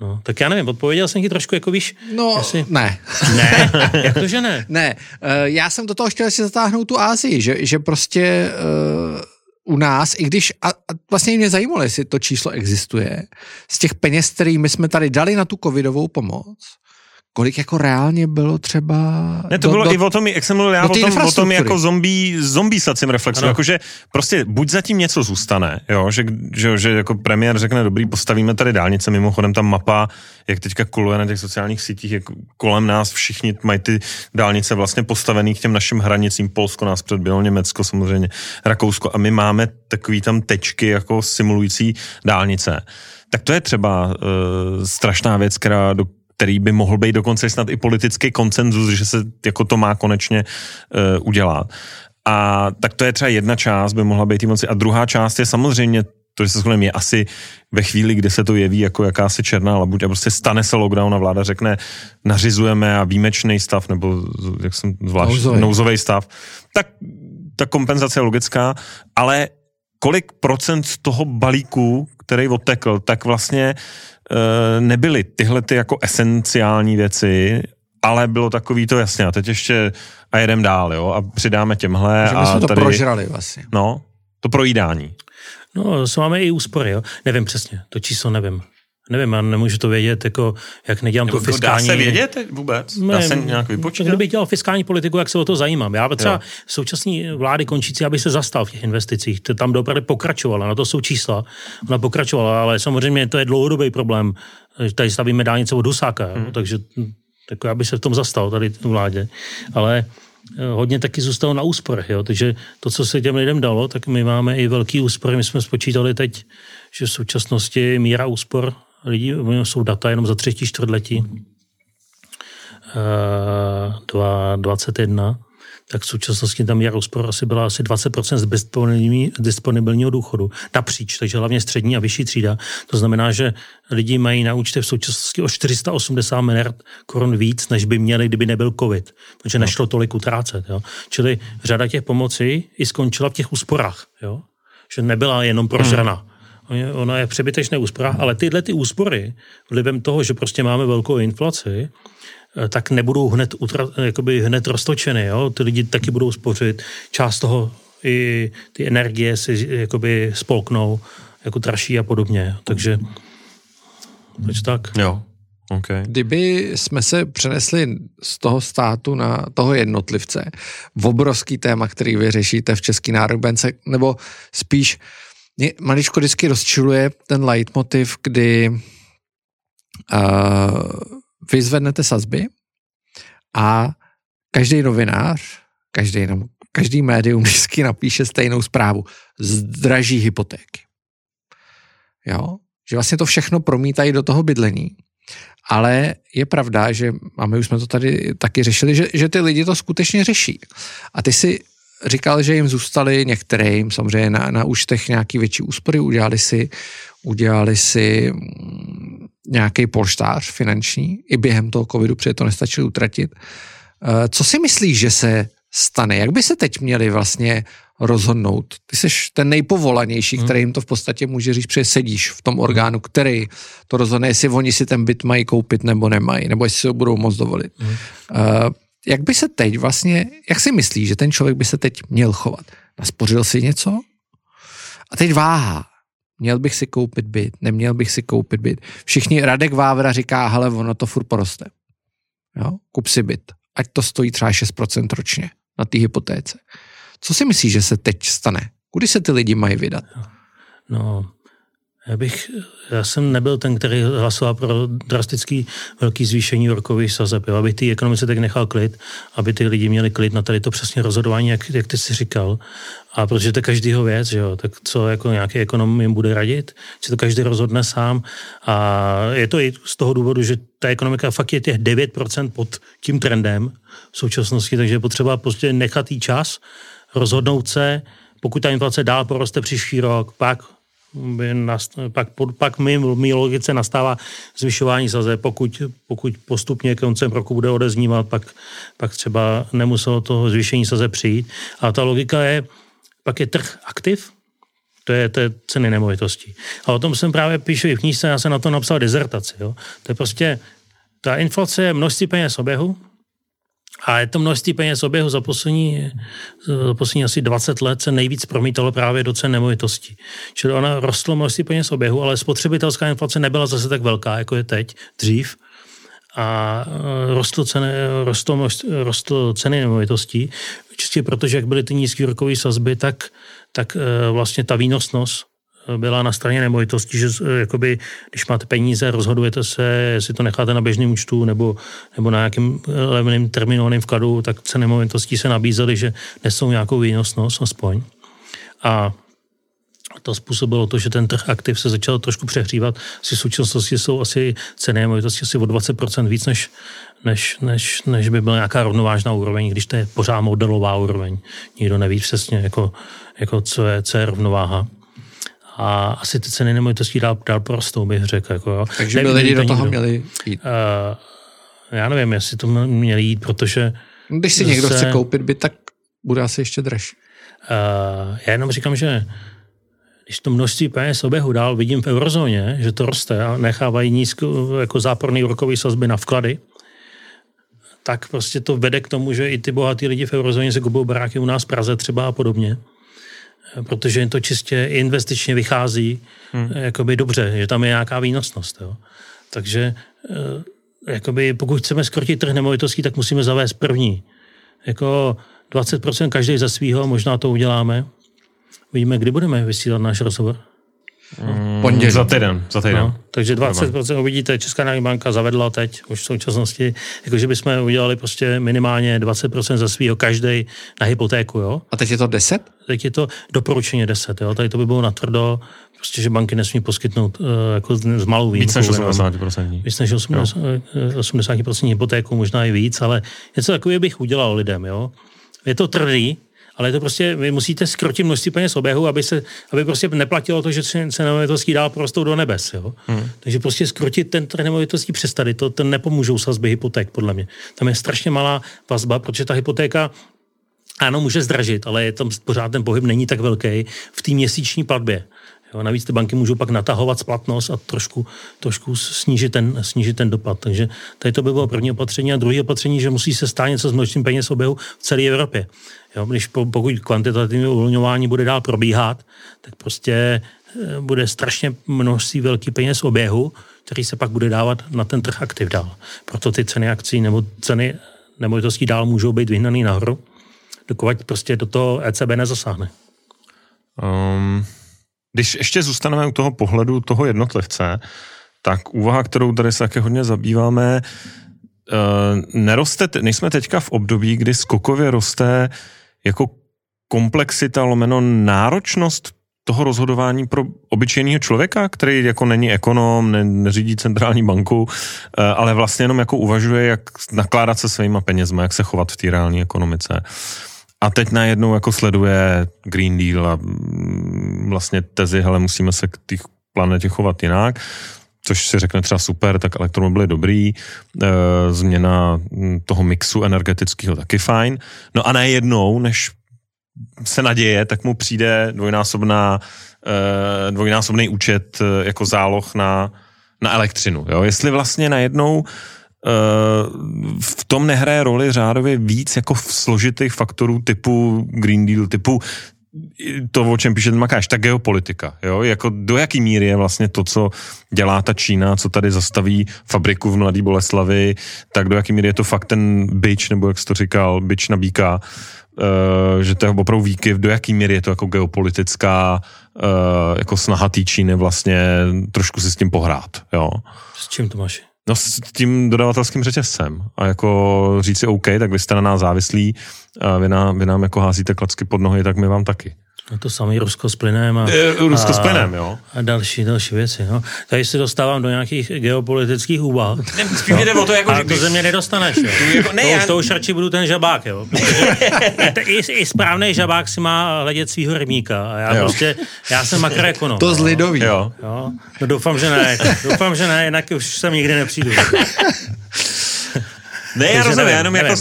No, tak já nevím, odpověděl jsem ti trošku jako víš. No, jestli... ne. Ne? Jak to, že ne? Ne, uh, já jsem do toho chtěl si zatáhnout tu Ázii, že, že prostě uh, u nás, i když, a, a vlastně mě zajímalo, jestli to číslo existuje, z těch peněz, kterými jsme tady dali na tu covidovou pomoc, kolik jako reálně bylo třeba... Ne, to do, bylo do, i o tom, jak jsem mluvil já, o tom, o tom jako zombie, zombie sacím reflexu, jakože prostě buď zatím něco zůstane, jo, že, že, že jako premiér řekne, dobrý, postavíme tady dálnice, mimochodem tam mapa, jak teďka kuluje na těch sociálních sítích, jak kolem nás všichni mají ty dálnice vlastně postavený k těm našim hranicím, Polsko nás předbylo, Německo samozřejmě, Rakousko. A my máme takový tam tečky jako simulující dálnice. Tak to je třeba uh, strašná věc, která do, který by mohl být dokonce snad i politický koncenzus, že se jako to má konečně uh, udělat. A tak to je třeba jedna část, by mohla být moci. A druhá část je samozřejmě to, že se shodneme, je asi ve chvíli, kdy se to jeví jako jakási černá labuť a prostě stane se lockdown a vláda řekne, nařizujeme a výjimečný stav, nebo jak jsem zvlášť, nouzový. nouzový stav, tak ta kompenzace je logická, ale kolik procent toho balíku, který odtekl, tak vlastně nebyly tyhle ty jako esenciální věci, ale bylo takový to jasně a teď ještě a jedem dál, jo, a přidáme těmhle. Že my jsme to tady, prožrali vlastně. No, to projídání. No, máme i úspory, jo. Nevím přesně, to číslo nevím. Nevím, já nemůžu to vědět, jako, jak nedělám Nebo tu fiskální... Dá se vědět vůbec? Dá se nějak vypočítat? Kdyby dělal fiskální politiku, jak se o to zajímám. Já třeba jo. současní vlády končící, aby se zastal v těch investicích. To tam dopravy pokračovala, na to jsou čísla. Ona pokračovala, ale samozřejmě to je dlouhodobý problém. Tady stavíme dálnice od Husáka, hmm. takže tak já bych se v tom zastal tady v vládě. Ale eh, hodně taky zůstalo na úsporech, jo? takže to, co se těm lidem dalo, tak my máme i velký úspory. My jsme spočítali teď, že v současnosti míra úspor lidí, jsou data jenom za třetí čtvrtletí, 2021, tak v současnosti tam je rozpor asi byla asi 20% z disponibilního důchodu napříč, takže hlavně střední a vyšší třída. To znamená, že lidi mají na účtě v současnosti o 480 miliard korun víc, než by měli, kdyby nebyl covid, protože no. nešlo tolik utrácet. Jo. Čili řada těch pomocí i skončila v těch úsporách, jo. že nebyla jenom prožrana. Hmm. Ona je přebytečné úspora, ale tyhle ty úspory, vlivem toho, že prostě máme velkou inflaci, Eh, tak nebudou hned, utra, jakoby hned roztočeny. Jo? Ty lidi taky budou spořit. Část toho i ty energie si jakoby spolknou jako dražší a podobně. Takže, takže tak. Jo. Okay. Kdyby jsme se přenesli z toho státu na toho jednotlivce, v obrovský téma, který vy řešíte v Český národbence, nebo spíš mě maličko vždycky rozčiluje ten leitmotiv, kdy uh, vy zvednete sazby a každý novinář, každý, každý médium vždycky napíše stejnou zprávu. Zdraží hypotéky. Jo? Že vlastně to všechno promítají do toho bydlení. Ale je pravda, že, a my už jsme to tady taky řešili, že, že ty lidi to skutečně řeší. A ty si říkal, že jim zůstali některým samozřejmě na, na účtech nějaký větší úspory, udělali si, udělali si nějaký polštář finanční i během toho covidu, protože to nestačilo utratit. Eh, co si myslíš, že se stane? Jak by se teď měli vlastně rozhodnout? Ty jsi ten nejpovolanější, hmm. který jim to v podstatě může říct, protože sedíš v tom orgánu, který to rozhodne, jestli oni si ten byt mají koupit nebo nemají, nebo jestli si ho budou moc dovolit. Hmm. Uh, jak by se teď vlastně, jak si myslíš, že ten člověk by se teď měl chovat? Naspořil si něco? A teď váha měl bych si koupit byt, neměl bych si koupit byt. Všichni, Radek Vávra říká, hele, ono to furt poroste. Jo? Kup si byt, ať to stojí třeba 6% ročně na té hypotéce. Co si myslíš, že se teď stane? Kudy se ty lidi mají vydat? No, já bych, já jsem nebyl ten, který hlasoval pro drastický velký zvýšení rokových sazeb, jo, aby ty ekonomice tak nechal klid, aby ty lidi měli klid na tady to přesně rozhodování, jak, jak ty jsi říkal. A protože to je každýho věc, jo, tak co jako nějaký ekonom jim bude radit, že to každý rozhodne sám. A je to i z toho důvodu, že ta ekonomika fakt je těch 9% pod tím trendem v současnosti, takže je potřeba prostě nechat jí čas, rozhodnout se, pokud ta inflace dál poroste příští rok, pak by nast, pak, pak mi, mý logice nastává zvyšování saze, pokud, pokud postupně koncem roku bude odeznívat, pak, pak třeba nemuselo toho zvýšení saze přijít. A ta logika je, pak je trh aktiv, to je, to je ceny nemovitostí. A o tom jsem právě píšu i v knížce, já jsem na to napsal dezertaci. Jo. To je prostě, ta inflace je množství peněz oběhu, a je to množství peněz oběhu za poslední, za poslední asi 20 let se nejvíc promítalo právě do cen nemovitostí. Čili ona rostlo množství peněz oběhu, ale spotřebitelská inflace nebyla zase tak velká, jako je teď, dřív. A e, rostlo ceny, rostlo, rostlo ceny nemovitostí, čistě protože, jak byly ty nízké rokové sazby, tak, tak e, vlastně ta výnosnost byla na straně nemovitosti, že eh, jakoby, když máte peníze, rozhodujete se, jestli to necháte na běžném účtu nebo, nebo na nějakém eh, levném terminovaném vkladu, tak ceny nemovitostí se nabízely, že nesou nějakou výnosnost aspoň. A to způsobilo to, že ten trh aktiv se začal trošku přehřívat. Si v současnosti jsou asi ceny nemovitosti asi o 20% víc, než, než, než, než by byla nějaká rovnovážná úroveň, když to je pořád modelová úroveň. Nikdo neví přesně, jako, jako co, je, co je rovnováha a asi ty ceny nemovitostí dál, dál porostou, bych řekl. Jako, jo. Takže by lidi do toho nikdo. měli jít. Uh, já nevím, jestli to měli jít, protože... Když si zase, někdo chce koupit byt, tak bude asi ještě dražší. Uh, já jenom říkám, že když to množství peněz oběhu dál vidím v eurozóně, že to roste a nechávají nízko, jako záporný úrokový sazby na vklady, tak prostě to vede k tomu, že i ty bohatí lidi v eurozóně se kupují baráky u nás v Praze třeba a podobně protože to čistě investičně vychází hmm. jakoby dobře, že tam je nějaká výnosnost. Jo. Takže eh, jakoby, pokud chceme skrotit trh nemovitostí, tak musíme zavést první. Jako 20% každý ze svého, možná to uděláme. Vidíme, kdy budeme vysílat náš rozhovor. Hmm pondělí. Za týden, za týden. No, takže 20% uvidíte, Česká národní banka zavedla teď, už v současnosti, jakože bychom udělali prostě minimálně 20% ze svého každý na hypotéku, jo. A teď je to 10? Teď je to doporučeně 10, jo. Tady to by bylo natvrdo, prostě, že banky nesmí poskytnout uh, jako s malou výjimkou. Víc než 80%. Víc než 80%, 80% hypotéku, možná i víc, ale něco takového bych udělal lidem, jo. Je to tvrdý, ale to prostě, vy musíte skrotit množství peněz oběhu, aby, se, aby prostě neplatilo to, že se nemovitostí dál prostou do nebes. Jo? Hmm. Takže prostě skrotit ten trh nemovitostí přes tady, to, to nepomůžou sazby hypoték, podle mě. Tam je strašně malá vazba, protože ta hypotéka ano, může zdražit, ale je tam pořád ten pohyb není tak velký v té měsíční platbě. Jo, navíc ty banky můžou pak natahovat splatnost a trošku, trošku snížit, ten, snížit ten dopad. Takže tady to by bylo první opatření. A druhé opatření, že musí se stát něco s množstvím peněz oběhu v celé Evropě. Jo, když pokud kvantitativní uvolňování bude dál probíhat, tak prostě eh, bude strašně množství velký peněz oběhu, který se pak bude dávat na ten trh aktiv dál. Proto ty ceny akcí nebo ceny nemovitostí dál můžou být vyhnaný nahoru, dokud prostě do toho ECB nezasáhne. Um, když ještě zůstaneme u toho pohledu toho jednotlivce, tak úvaha, kterou tady se také hodně zabýváme, uh, neroste, nejsme teďka v období, kdy skokově roste jako komplexita lomeno náročnost toho rozhodování pro obyčejného člověka, který jako není ekonom, ne, neřídí centrální banku, uh, ale vlastně jenom jako uvažuje, jak nakládat se svýma penězma, jak se chovat v té reální ekonomice. A teď najednou jako sleduje Green Deal a mm, vlastně tezi, hele, musíme se k té planetě chovat jinak, což si řekne třeba super, tak elektromobily dobrý, e, změna mm, toho mixu energetického taky fajn. No a najednou, než se naděje, tak mu přijde dvojnásobná, e, dvojnásobný účet e, jako záloh na, na elektřinu. Jo? Jestli vlastně najednou v tom nehraje roli řádově víc jako v složitých faktorů typu Green Deal, typu to, o čem píše ten Makáš, ta geopolitika, jo, jako do jaký míry je vlastně to, co dělá ta Čína, co tady zastaví fabriku v Mladý Boleslavi, tak do jaký míry je to fakt ten byč, nebo jak jsi to říkal, byč na býka, uh, že to je opravdu výkyv, do jaký míry je to jako geopolitická uh, jako snaha té Číny vlastně trošku si s tím pohrát, jo. S čím to máš? No s tím dodavatelským řetězcem a jako říct si OK, tak vy jste na nás závislí, a vy, nám, vy nám jako házíte klacky pod nohy, tak my vám taky. No to samý Rusko s plynem. A, Rusko a, s plynem, jo. A další, další věci. No. Tady se dostávám do nějakých geopolitických úvah. Spíš jde o to, jako, a to ze mě nedostaneš, jo. jako, ne, to, já... to už radši budu ten žabák, jo. I, I, správný žabák si má hledět svýho rybníka. A já jo. prostě, já jsem makroekonom. To z lidový. Jo. jo. No doufám, že ne. Doufám, že ne, jinak už sem nikdy nepřijdu. ne, já rozumím, jenom jako...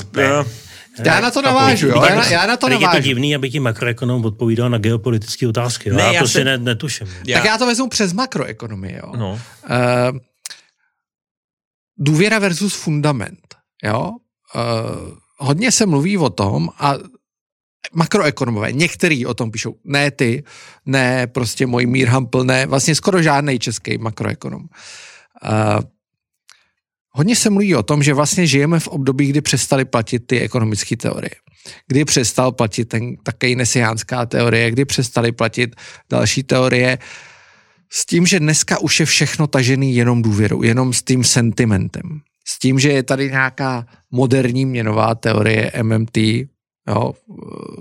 Já na to navážu, jo? Já na, já na to navážu. Je to divný, aby ti makroekonom odpovídal na geopolitické otázky. Jo? Ne, já, já prostě se... ne, netuším. Já... Tak já to vezmu přes makroekonomii. Jo? No. Uh, důvěra versus fundament. Jo? Uh, hodně se mluví o tom a makroekonomové, některý o tom píšou, ne ty, ne prostě můj Mír Hampl, ne, vlastně skoro žádný český makroekonom. Uh, Hodně se mluví o tom, že vlastně žijeme v období, kdy přestali platit ty ekonomické teorie. Kdy přestal platit ten, ta keynesiánská teorie, kdy přestali platit další teorie s tím, že dneska už je všechno tažený jenom důvěrou, jenom s tím sentimentem. S tím, že je tady nějaká moderní měnová teorie MMT, jo,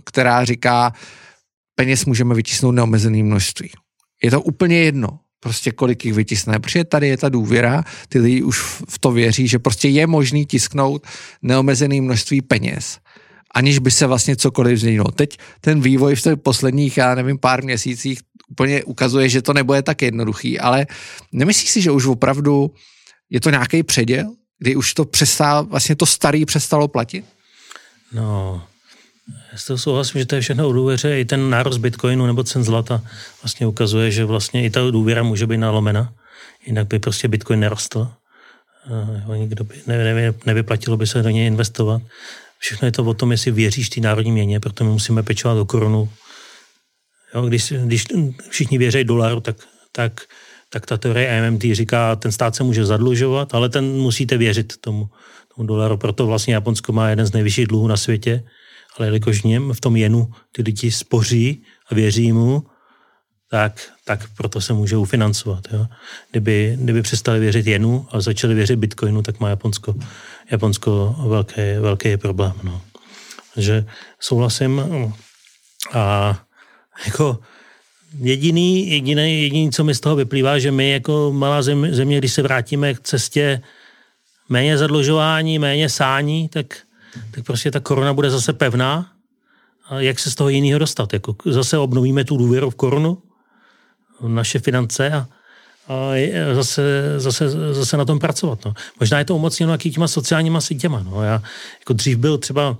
která říká, peněz můžeme vytisnout neomezený množství. Je to úplně jedno prostě kolik jich vytisne, protože tady je ta důvěra, ty lidi už v to věří, že prostě je možný tisknout neomezený množství peněz, aniž by se vlastně cokoliv změnilo. Teď ten vývoj v těch posledních, já nevím, pár měsících úplně ukazuje, že to nebude tak jednoduchý, ale nemyslíš si, že už opravdu je to nějaký předěl, kdy už to přestalo, vlastně to starý přestalo platit? No, já s souhlasím, že to je všechno o důvěře. I ten nárost bitcoinu nebo cen zlata vlastně ukazuje, že vlastně i ta důvěra může být nalomena. Jinak by prostě bitcoin nerostl. Nikdo by, ne, ne, nevyplatilo by se do něj investovat. Všechno je to o tom, jestli věříš té národní měně, proto my musíme pečovat o korunu. Jo, když, když všichni věří dolaru, tak, tak, tak ta teorie MMT říká, ten stát se může zadlužovat, ale ten musíte věřit tomu, tomu dolaru. Proto vlastně Japonsko má jeden z nejvyšších dluhů na světě ale jelikož v něm, v tom jenu, ty lidi spoří a věří mu, tak, tak proto se můžou financovat. Jo. Kdyby, kdyby přestali věřit jenu a začali věřit Bitcoinu, tak má Japonsko, Japonsko velký, velký problém. No. Takže souhlasím a jako jediný, jediný, jediný, co mi z toho vyplývá, že my jako malá země, země když se vrátíme k cestě méně zadlužování, méně sání, tak, tak prostě ta koruna bude zase pevná. A jak se z toho jiného dostat? Jako zase obnovíme tu důvěru v korunu, naše finance a, a zase, zase, zase na tom pracovat. No. Možná je to umocněno jaký těma sociálníma sítěma. No. Já, jako dřív byl třeba,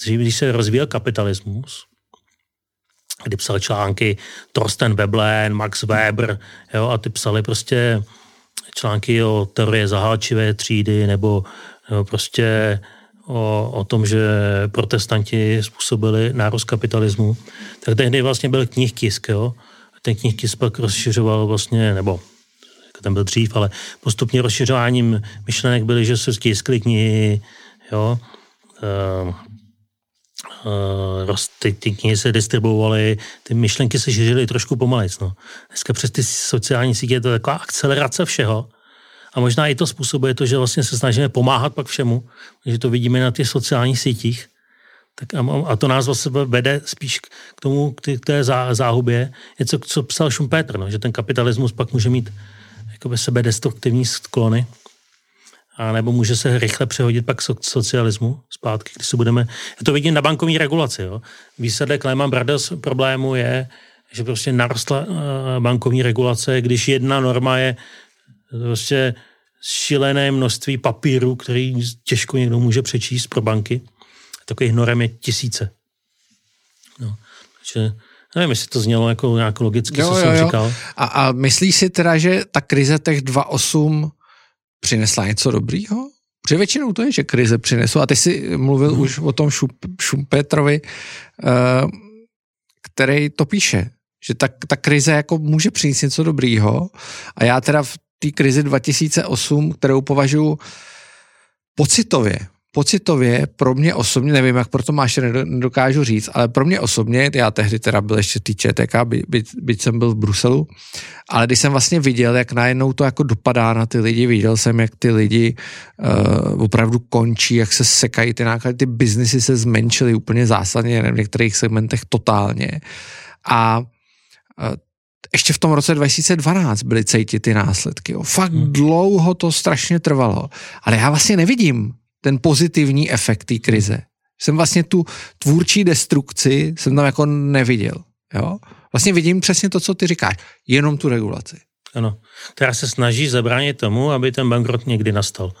dřív, když se rozvíjel kapitalismus, kdy psal články Torsten Veblen, Max Weber, jo, a ty psali prostě články o teorie zahálčivé třídy nebo, nebo prostě o, o tom, že protestanti způsobili nárůst kapitalismu, tak tehdy vlastně byl knihtisk, jo. Ten knihtisk pak rozšiřoval vlastně, nebo jako ten byl dřív, ale postupně rozšiřováním myšlenek byly, že se stiskly knihy, jo. Ehm, uh, ty, ty knihy se distribuovaly, ty myšlenky se šířily trošku pomalejc. No. Dneska přes ty sociální sítě je to taková akcelerace všeho a možná i to způsobuje to, že vlastně se snažíme pomáhat pak všemu, že to vidíme na těch sociálních sítích. Tak a, a to nás vlastně vede spíš k tomu, k té zá, záhubě. Něco, co psal Schumpeter, no, že ten kapitalismus pak může mít jakoby sebe destruktivní sklony a nebo může se rychle přehodit pak k socialismu zpátky, když se budeme... Já to vidím na bankovní regulaci. Jo. Výsledek Lehman Brothers problému je, že prostě narostla eh, bankovní regulace, když jedna norma je prostě šilené množství papíru, který těžko někdo může přečíst pro banky. Takových norem je tisíce. No, takže nevím, jestli to znělo jako nějak logicky, jo, co jo, jsem jo. říkal. A, a myslíš si teda, že ta krize těch 2.8 přinesla něco dobrýho? Protože většinou to je, že krize přinesou. A ty jsi mluvil hmm. už o tom Šumpetrovi, uh, který to píše, že ta, ta krize jako může přinést něco dobrýho. A já teda v té krizi 2008, kterou považuji pocitově, pocitově pro mě osobně, nevím, jak pro to máš, nedokážu říct, ale pro mě osobně, já tehdy teda byl ještě tý ČTK, by, by, byť jsem byl v Bruselu, ale když jsem vlastně viděl, jak najednou to jako dopadá na ty lidi, viděl jsem, jak ty lidi uh, opravdu končí, jak se sekají ty náklady, ty biznisy se zmenšily úplně zásadně, v některých segmentech totálně. A uh, ještě v tom roce 2012 byly cítit ty následky. Jo. Fakt hmm. dlouho to strašně trvalo. Ale já vlastně nevidím ten pozitivní efekt té krize. Jsem vlastně tu tvůrčí destrukci jsem tam jako neviděl. Jo? Vlastně vidím přesně to, co ty říkáš, jenom tu regulaci. Ano, která se snaží zabránit tomu, aby ten bankrot někdy nastal.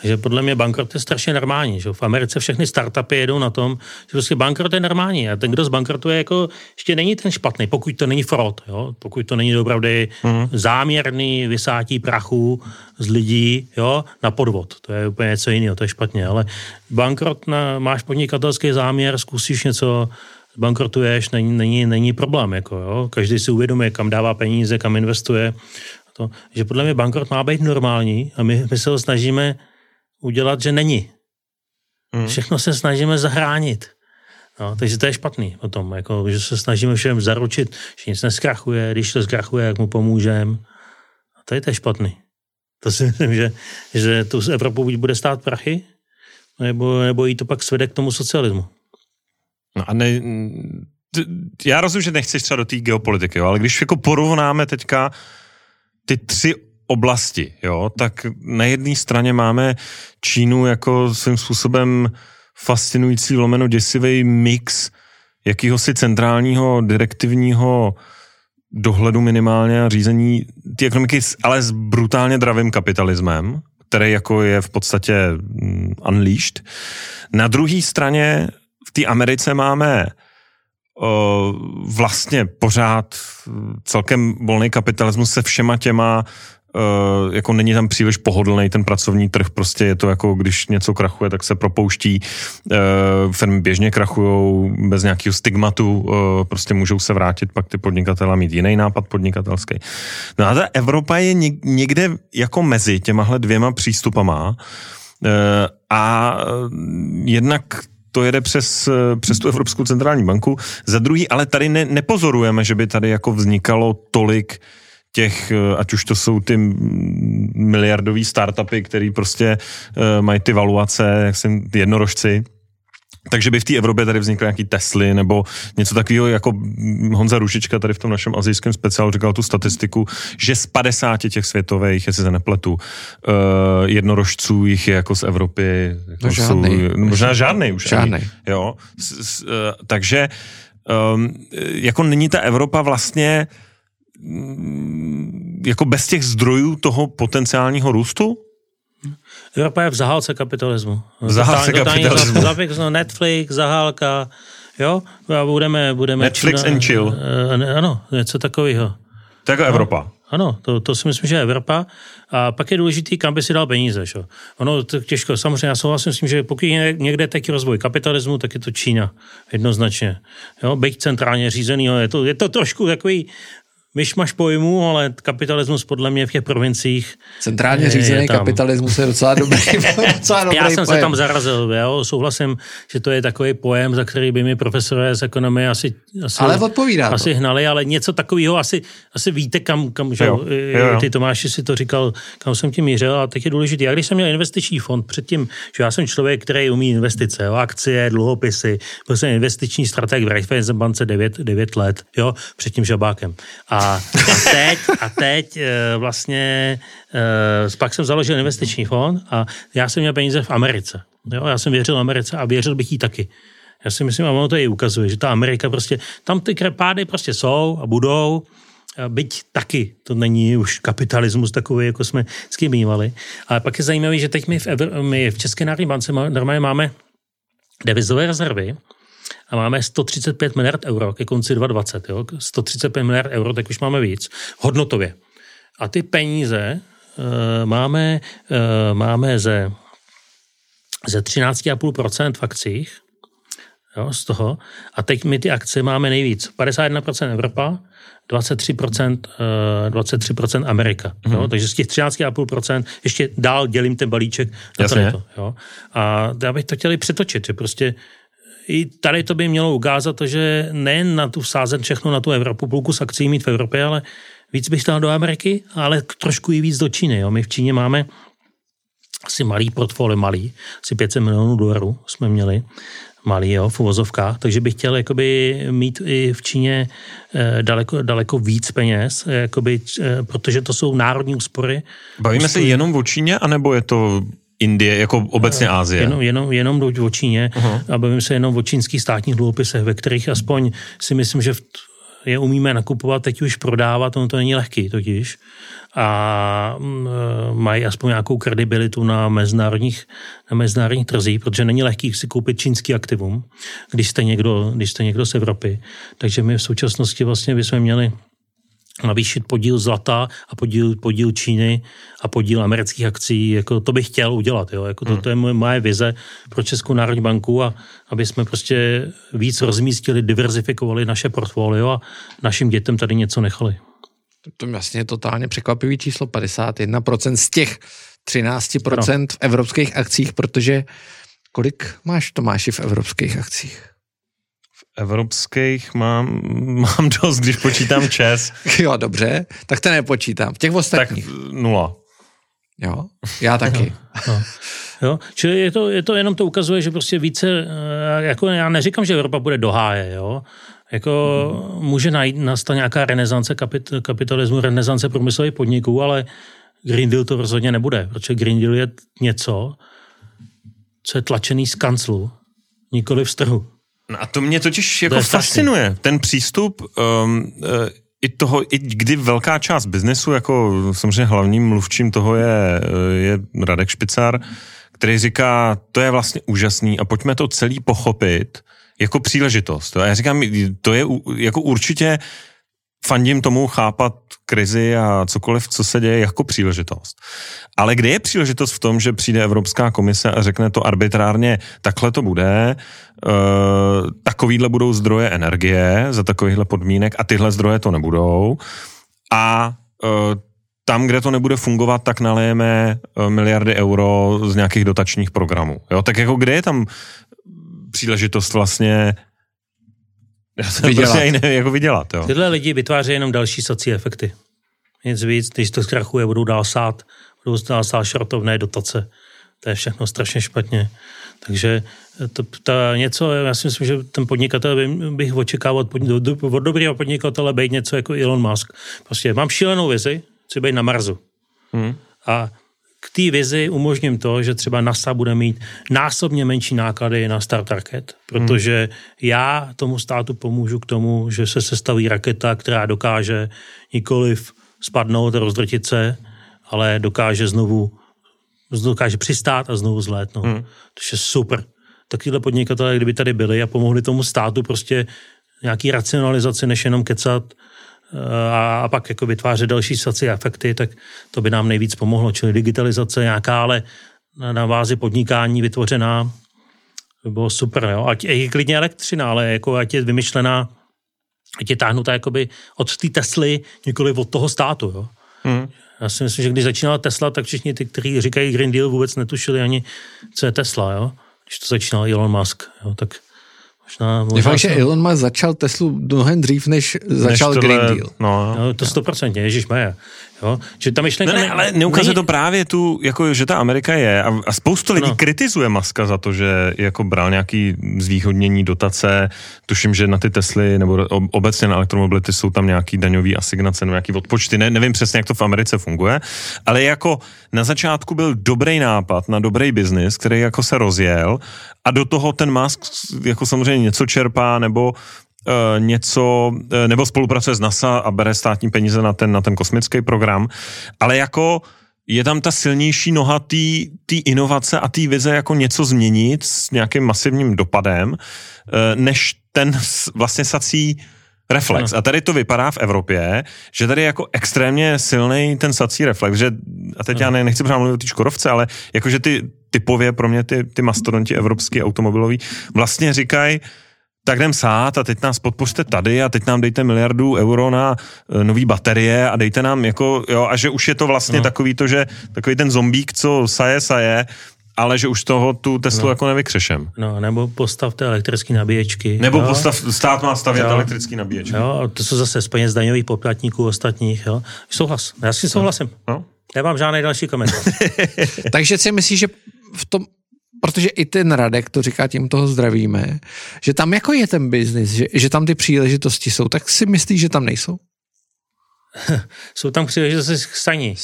Takže podle mě bankrot je strašně normální. Že? V Americe všechny startupy jedou na tom, že prostě bankrot je normální. A ten, kdo zbankrotuje, jako ještě není ten špatný, pokud to není fraud, jo? pokud to není opravdu mm. záměrný vysátí prachu z lidí jo? na podvod. To je úplně něco jiného, to je špatně. Ale bankrot, na, máš podnikatelský záměr, zkusíš něco, bankrotuješ, není, není, není problém. Jako, jo? Každý si uvědomuje, kam dává peníze, kam investuje. To, že podle mě bankrot má být normální a my, my se ho snažíme udělat, že není. Mm. Všechno se snažíme zahránit. No, takže to je špatný o tom, jako, že se snažíme všem zaručit, že nic neskrachuje, když to zkrachuje, jak mu pomůžeme. A to je to špatný. To si myslím, že, že tu Evropu buď bude stát prachy, nebo, nebo jí to pak svede k tomu socialismu. No a ne, já rozumím, že nechceš třeba do té geopolitiky, jo, ale když jako porovnáme teďka ty tři oblasti, jo, tak na jedné straně máme Čínu jako svým způsobem fascinující lomeno děsivý mix jakýhosi centrálního direktivního dohledu minimálně a řízení ty ekonomiky, ale s brutálně dravým kapitalismem, který jako je v podstatě mm, unleashed. Na druhé straně té Americe máme vlastně pořád celkem volný kapitalismus se všema těma jako není tam příliš pohodlný ten pracovní trh, prostě je to jako, když něco krachuje, tak se propouští, firmy běžně krachují bez nějakého stigmatu, prostě můžou se vrátit pak ty podnikatelé mít jiný nápad podnikatelský. No a ta Evropa je někde jako mezi těmahle dvěma přístupama a jednak to jede přes, přes tu Evropskou centrální banku. Za druhý, ale tady ne, nepozorujeme, že by tady jako vznikalo tolik těch, ať už to jsou ty miliardové startupy, který prostě uh, mají ty valuace, jak jsem jednorožci, takže by v té Evropě tady vznikly nějaký Tesly nebo něco takového, jako Honza Rušička tady v tom našem azijském speciálu říkal tu statistiku, že z 50 těch světových, jestli se nepletu, uh, jednorožců jich je jako z Evropy. Jako no žádný. Jsou, možná žádný už. Žádný. Ani, jo. S, s, uh, takže um, jako není ta Evropa vlastně mm, jako bez těch zdrojů toho potenciálního růstu? Evropa je v zahálce kapitalismu. V zahálce kapitalismu. Zapik, no, Netflix, zahálka, jo, a budeme... budeme Netflix Čína, and chill. Uh, ano, něco takového. To jako no, Evropa. Ano, to, to si myslím, že je Evropa. A pak je důležitý, kam by si dal peníze. Šo? Ono to těžko, samozřejmě já souhlasím s tím, že pokud je někde taky rozvoj kapitalismu, tak je to Čína. Jednoznačně. Jo, byť centrálně řízený, je to, je to trošku takový myšmaš pojmu, ale kapitalismus podle mě v těch provinciích... Centrálně řízený kapitalismus je docela dobrý, docela dobrý Já jsem pojem. se tam zarazil, jo, souhlasím, že to je takový pojem, za který by mi profesoré z ekonomie asi, asi, ale odpovídá asi to. hnali, ale něco takového asi, asi víte, kam, kam že, jo, jo, jo. ty Tomáši si to říkal, kam jsem tím mířil a teď je důležité. Já když jsem měl investiční fond předtím, že já jsem člověk, který umí investice, jo, akcie, dluhopisy, byl jsem investiční strateg v Raiffeisenbance 9, 9 let, jo, před tím žabákem. A a, teď, a teď eh, vlastně eh, pak jsem založil investiční fond a já jsem měl peníze v Americe. Jo? Já jsem věřil Americe a věřil bych jí taky. Já si myslím, a ono to i ukazuje, že ta Amerika prostě, tam ty pády prostě jsou a budou, byť taky to není už kapitalismus takový, jako jsme s kým mývali. Ale pak je zajímavé, že teď my v, Evr- my v České národní bance normálně máme devizové rezervy, a máme 135 miliard euro ke konci 2020. Jo? 135 miliard euro, tak už máme víc. Hodnotově. A ty peníze uh, máme, uh, máme ze, ze 13,5% v akcích, jo, z toho. A teď my ty akce máme nejvíc. 51% Evropa, 23%, uh, 23% Amerika. Mm-hmm. Jo? Takže z těch 13,5% ještě dál dělím ten balíček. Jasně. To, jo? A já bych to chtěli přetočit, že prostě i tady to by mělo ukázat že nejen na tu vsázet všechno na tu Evropu, půlku s akcí mít v Evropě, ale víc bych dal do Ameriky, ale trošku i víc do Číny. Jo. My v Číně máme asi malý portfolio, malý, asi 500 milionů dolarů jsme měli, malý, jo, v uvozovkách, takže bych chtěl jakoby mít i v Číně eh, daleko, daleko víc peněz, jakoby, eh, protože to jsou národní úspory. Bavíme úspory. se jenom o Číně, anebo je to Indie, jako obecně Ázie. Jenom, jenom, jenom o Číně uh-huh. a bavím se jenom o čínských státních dluhopisech, ve kterých aspoň si myslím, že je umíme nakupovat, teď už prodávat, ono to není lehký totiž. A mm, e, mají aspoň nějakou kredibilitu na mezinárodních, na mezinárodních trzích, protože není lehký si koupit čínský aktivum, když jste někdo, když jste někdo z Evropy. Takže my v současnosti vlastně bychom měli navýšit podíl zlata a podíl, podíl Číny a podíl amerických akcí, jako to bych chtěl udělat, jo, jako to, hmm. to je moje, moje vize pro Českou národní banku a aby jsme prostě víc rozmístili, diverzifikovali naše portfolio a našim dětem tady něco nechali. To vlastně je totálně překvapivý číslo 51% z těch 13% no. v evropských akcích, protože kolik máš Tomáši v evropských akcích? Evropských mám, mám dost, když počítám čes. jo, dobře, tak to nepočítám. V těch ostatních. Tak nula. Jo, já taky. No. Jo, čili je to, je to jenom to ukazuje, že prostě více, eh, jako já neříkám, že Evropa bude do háje, jo, jako hmm. může najít, nastat nějaká renesance kapit, kapitalismu, renesance průmyslových podniků, ale Green Deal to rozhodně nebude, protože Green Deal je něco, co je tlačený z kanclu, nikoli v strhu. No a to mě totiž jako to fascinuje, ten přístup um, uh, i toho, i kdy velká část biznesu, jako samozřejmě hlavním mluvčím toho je, je Radek Špicar, který říká, to je vlastně úžasný a pojďme to celý pochopit jako příležitost. A já říkám, to je jako určitě fandím tomu chápat krizi a cokoliv, co se děje jako příležitost. Ale kde je příležitost v tom, že přijde Evropská komise a řekne to arbitrárně, takhle to bude, uh, takovýhle budou zdroje energie za takovýchhle podmínek a tyhle zdroje to nebudou a uh, tam, kde to nebude fungovat, tak nalejeme miliardy euro z nějakých dotačních programů. Jo? Tak jako kde je tam příležitost vlastně já jsem Vydělat. prostě nevím, jako vydělat, jo. Tyhle lidi vytváří jenom další socí efekty. Nic víc, když to zkrachuje, budou dál sát, budou dál sát šortovné dotace. To je všechno strašně špatně. Takže to, to něco, já si myslím, že ten podnikatel by- bych očekával od, do- od dobrého podnikatele být něco jako Elon Musk. Prostě mám šílenou vizi, chci být na Marsu. Hmm. A k té vizi umožním to, že třeba NASA bude mít násobně menší náklady na start raket, protože já tomu státu pomůžu k tomu, že se sestaví raketa, která dokáže nikoliv spadnout a rozdrtit se, ale dokáže znovu dokáže přistát a znovu zlétnout. Hmm. To je super. Takovýhle podnikatelé, kdyby tady byli a pomohli tomu státu prostě nějaký racionalizaci, než jenom kecat a, a pak jako vytvářet další saci efekty, tak to by nám nejvíc pomohlo. Čili digitalizace nějaká, ale na, na bázi podnikání vytvořená by bylo super. Jo? Ať je klidně elektřina, ale jako ať je vymyšlená, ať je táhnutá jakoby od té Tesly, nikoli od toho státu. Jo? Hmm. Já si myslím, že když začínala Tesla, tak všichni ty, kteří říkají Green Deal, vůbec netušili ani, co je Tesla, jo? Když to začínal Elon Musk, jo? tak možná... Je možná fakt, že Elon Musk začal Teslu mnohem dřív, než začal Než Green Deal. No, No, to stoprocentně, Ježíš Maja. Jo? Že ta myšlenka... Ne, ne, ale neukazuje to právě tu, jako, že ta Amerika je a, a spoustu lidí No. no. kritizuje Maska za to, že jako bral nějaký zvýhodnění dotace, tuším, že na ty Tesly nebo ob- obecně na elektromobility jsou tam nějaký daňový asignace nebo nějaký odpočty, ne, nevím přesně, jak to v Americe funguje, ale jako na začátku byl dobrý nápad na dobrý biznis, který jako se rozjel a do toho ten Musk jako samozřejmě něco čerpá nebo něco, eh, nebo spolupracuje s NASA a bere státní peníze na ten, na ten kosmický program, ale jako je tam ta silnější noha té inovace a té vize jako něco změnit s nějakým masivním dopadem, eh, než ten vlastně sací reflex. A tady to vypadá v Evropě, že tady je jako extrémně silný ten sací reflex, že, a teď já ne, nechci pořád mluvit o té Škodovce, ale jakože ty typově pro mě ty, ty mastodonti evropský automobilový vlastně říkají, tak jdem sát a teď nás podpořte tady a teď nám dejte miliardu euro na e, nový baterie a dejte nám jako, jo, a že už je to vlastně no. takový to, že takový ten zombík, co saje, saje, ale že už toho tu Teslu no. jako nevykřešem. No, nebo postavte elektrické nabíječky. Nebo jo? postav, stát má stavět Jo. elektrický nabíječ. Jo, a to jsou zase z peněz daňových poplatníků ostatních. Jo? Souhlas. Já s tím souhlasím. No. Nemám žádný další komentář. Takže si myslíš, že v tom, protože i ten Radek to říká, tím toho zdravíme, že tam jako je ten biznis, že, že tam ty příležitosti jsou, tak si myslíš, že tam nejsou? jsou tam příležitosti k staní,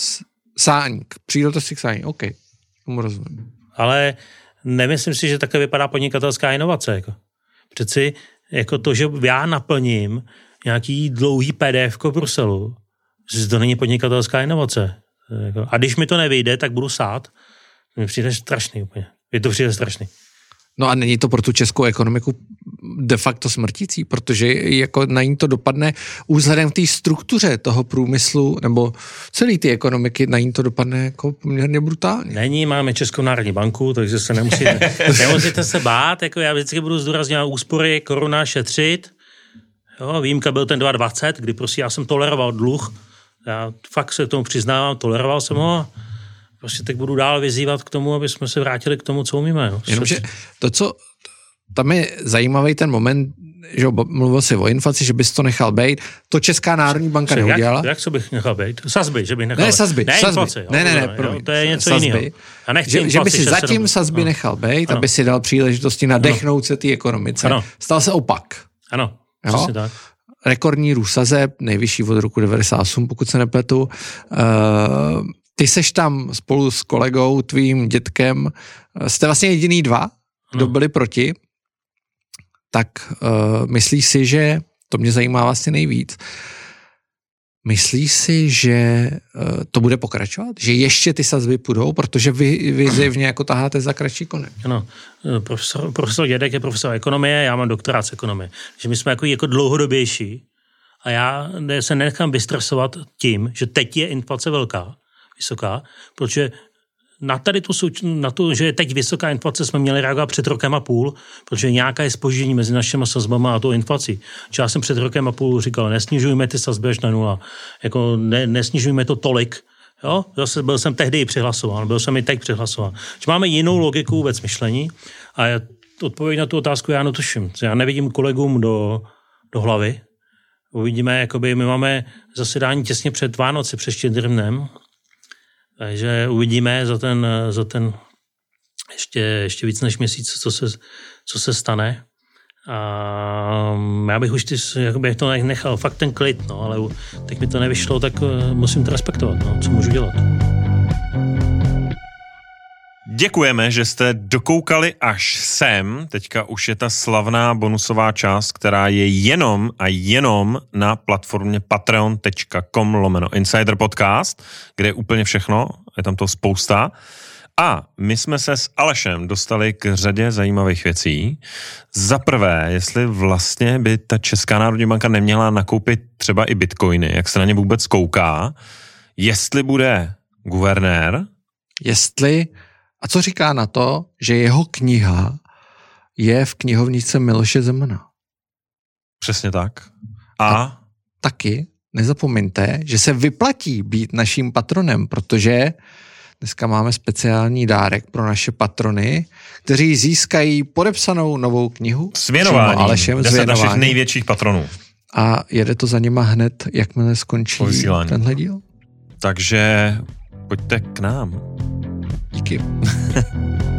Sáník, příležitosti k sání, OK, tomu rozumím. ale nemyslím si, že takhle vypadá podnikatelská inovace. Jako. Přeci jako to, že já naplním nějaký dlouhý PDF v Bruselu, že to není podnikatelská inovace. Jako, A když mi to nevyjde, tak budu sát. To mi přijde strašný úplně. Je to přijde strašný. No a není to pro tu českou ekonomiku de facto smrtící, protože jako na ní to dopadne vzhledem k té struktuře toho průmyslu nebo celé té ekonomiky, na ní to dopadne jako poměrně brutálně. Není, máme Českou národní banku, takže se nemusíte, nemusíte se bát. Jako já vždycky budu zdůrazňovat úspory, koruna, šetřit. Jo, výjimka byl ten 2,20, kdy prostě já jsem toleroval dluh. Já fakt se k tomu přiznávám, toleroval jsem ho prostě teď budu dál vyzývat k tomu, aby jsme se vrátili k tomu, co umíme. Jo. Jenomže to, co tam je zajímavý ten moment, že jo, mluvil si o inflaci, že bys to nechal být, to Česká národní banka jak, neudělala. jak, co bych nechal být? Sazby, že bych nechal Ne, sazby, Ne, sazby. inflaci, jo, Ne, ne, ne, jo, promiň, to je něco sazby. jiného. A nechci Že, že by si 6-7. zatím sazby No. nechal být, Ano. aby si dal příležitosti nadechnout se té ekonomice. Ano. Stal se opak. Ano, Jo? tak. rekordní růst sazeb, nejvyšší od roku 98, pokud se nepletu. Uh, ty seš tam spolu s kolegou, tvým dětkem, eh, jste vlastně jediný dva, kdo byli proti, tak uh, myslíš si, že, to mě zajímá vlastně nejvíc, myslíš si, že uh, to bude pokračovat? Že ještě ty sazby půjdou, protože vy, vy zjevně jako taháte za kratší konec. Ano, profesor, profesor Dědek je profesor ekonomie, já mám doktorát z ekonomie. Takže my jsme jako, jako dlouhodobější a já se nechám vystresovat tím, že teď je inflace velká, vysoká, protože na tady tu, na to, že je teď vysoká inflace, jsme měli reagovat před rokem a půl, protože nějaká je spoždění mezi našimi sazbama a tou inflací. Já jsem před rokem a půl říkal, nesnižujme ty sazby až na nula, jako ne, nesnižujme to tolik, Jo, zase byl jsem tehdy i přihlasován, byl jsem i teď přihlasován. Že máme jinou logiku vůbec myšlení a je- odpověď na tu otázku já netuším. Já nevidím kolegům do, do hlavy. Uvidíme, jakoby my máme zasedání těsně před Vánoci, před štědrým dnem, takže uvidíme za ten, za ten ještě, ještě víc než měsíc, co se, co se stane. A já bych už ty, jakoby to nechal fakt ten klid, no, ale teď mi to nevyšlo, tak eh, musím to respektovat, no, co můžu dělat. Děkujeme, že jste dokoukali až sem. Teďka už je ta slavná bonusová část, která je jenom a jenom na platformě patreon.com lomeno Insider Podcast, kde je úplně všechno, je tam to spousta. A my jsme se s Alešem dostali k řadě zajímavých věcí. Za prvé, jestli vlastně by ta Česká národní banka neměla nakoupit třeba i bitcoiny, jak se na ně vůbec kouká, jestli bude guvernér. Jestli, a co říká na to, že jeho kniha je v knihovnice Miloše Zemana. Přesně tak. A? a taky nezapomeňte, že se vyplatí být naším patronem, protože Dneska máme speciální dárek pro naše patrony, kteří získají podepsanou novou knihu. S věnováním. Alešem, s věnováním. našich největších patronů. A jede to za nima hned, jakmile skončí tenhle díl. Takže pojďte k nám. de quê?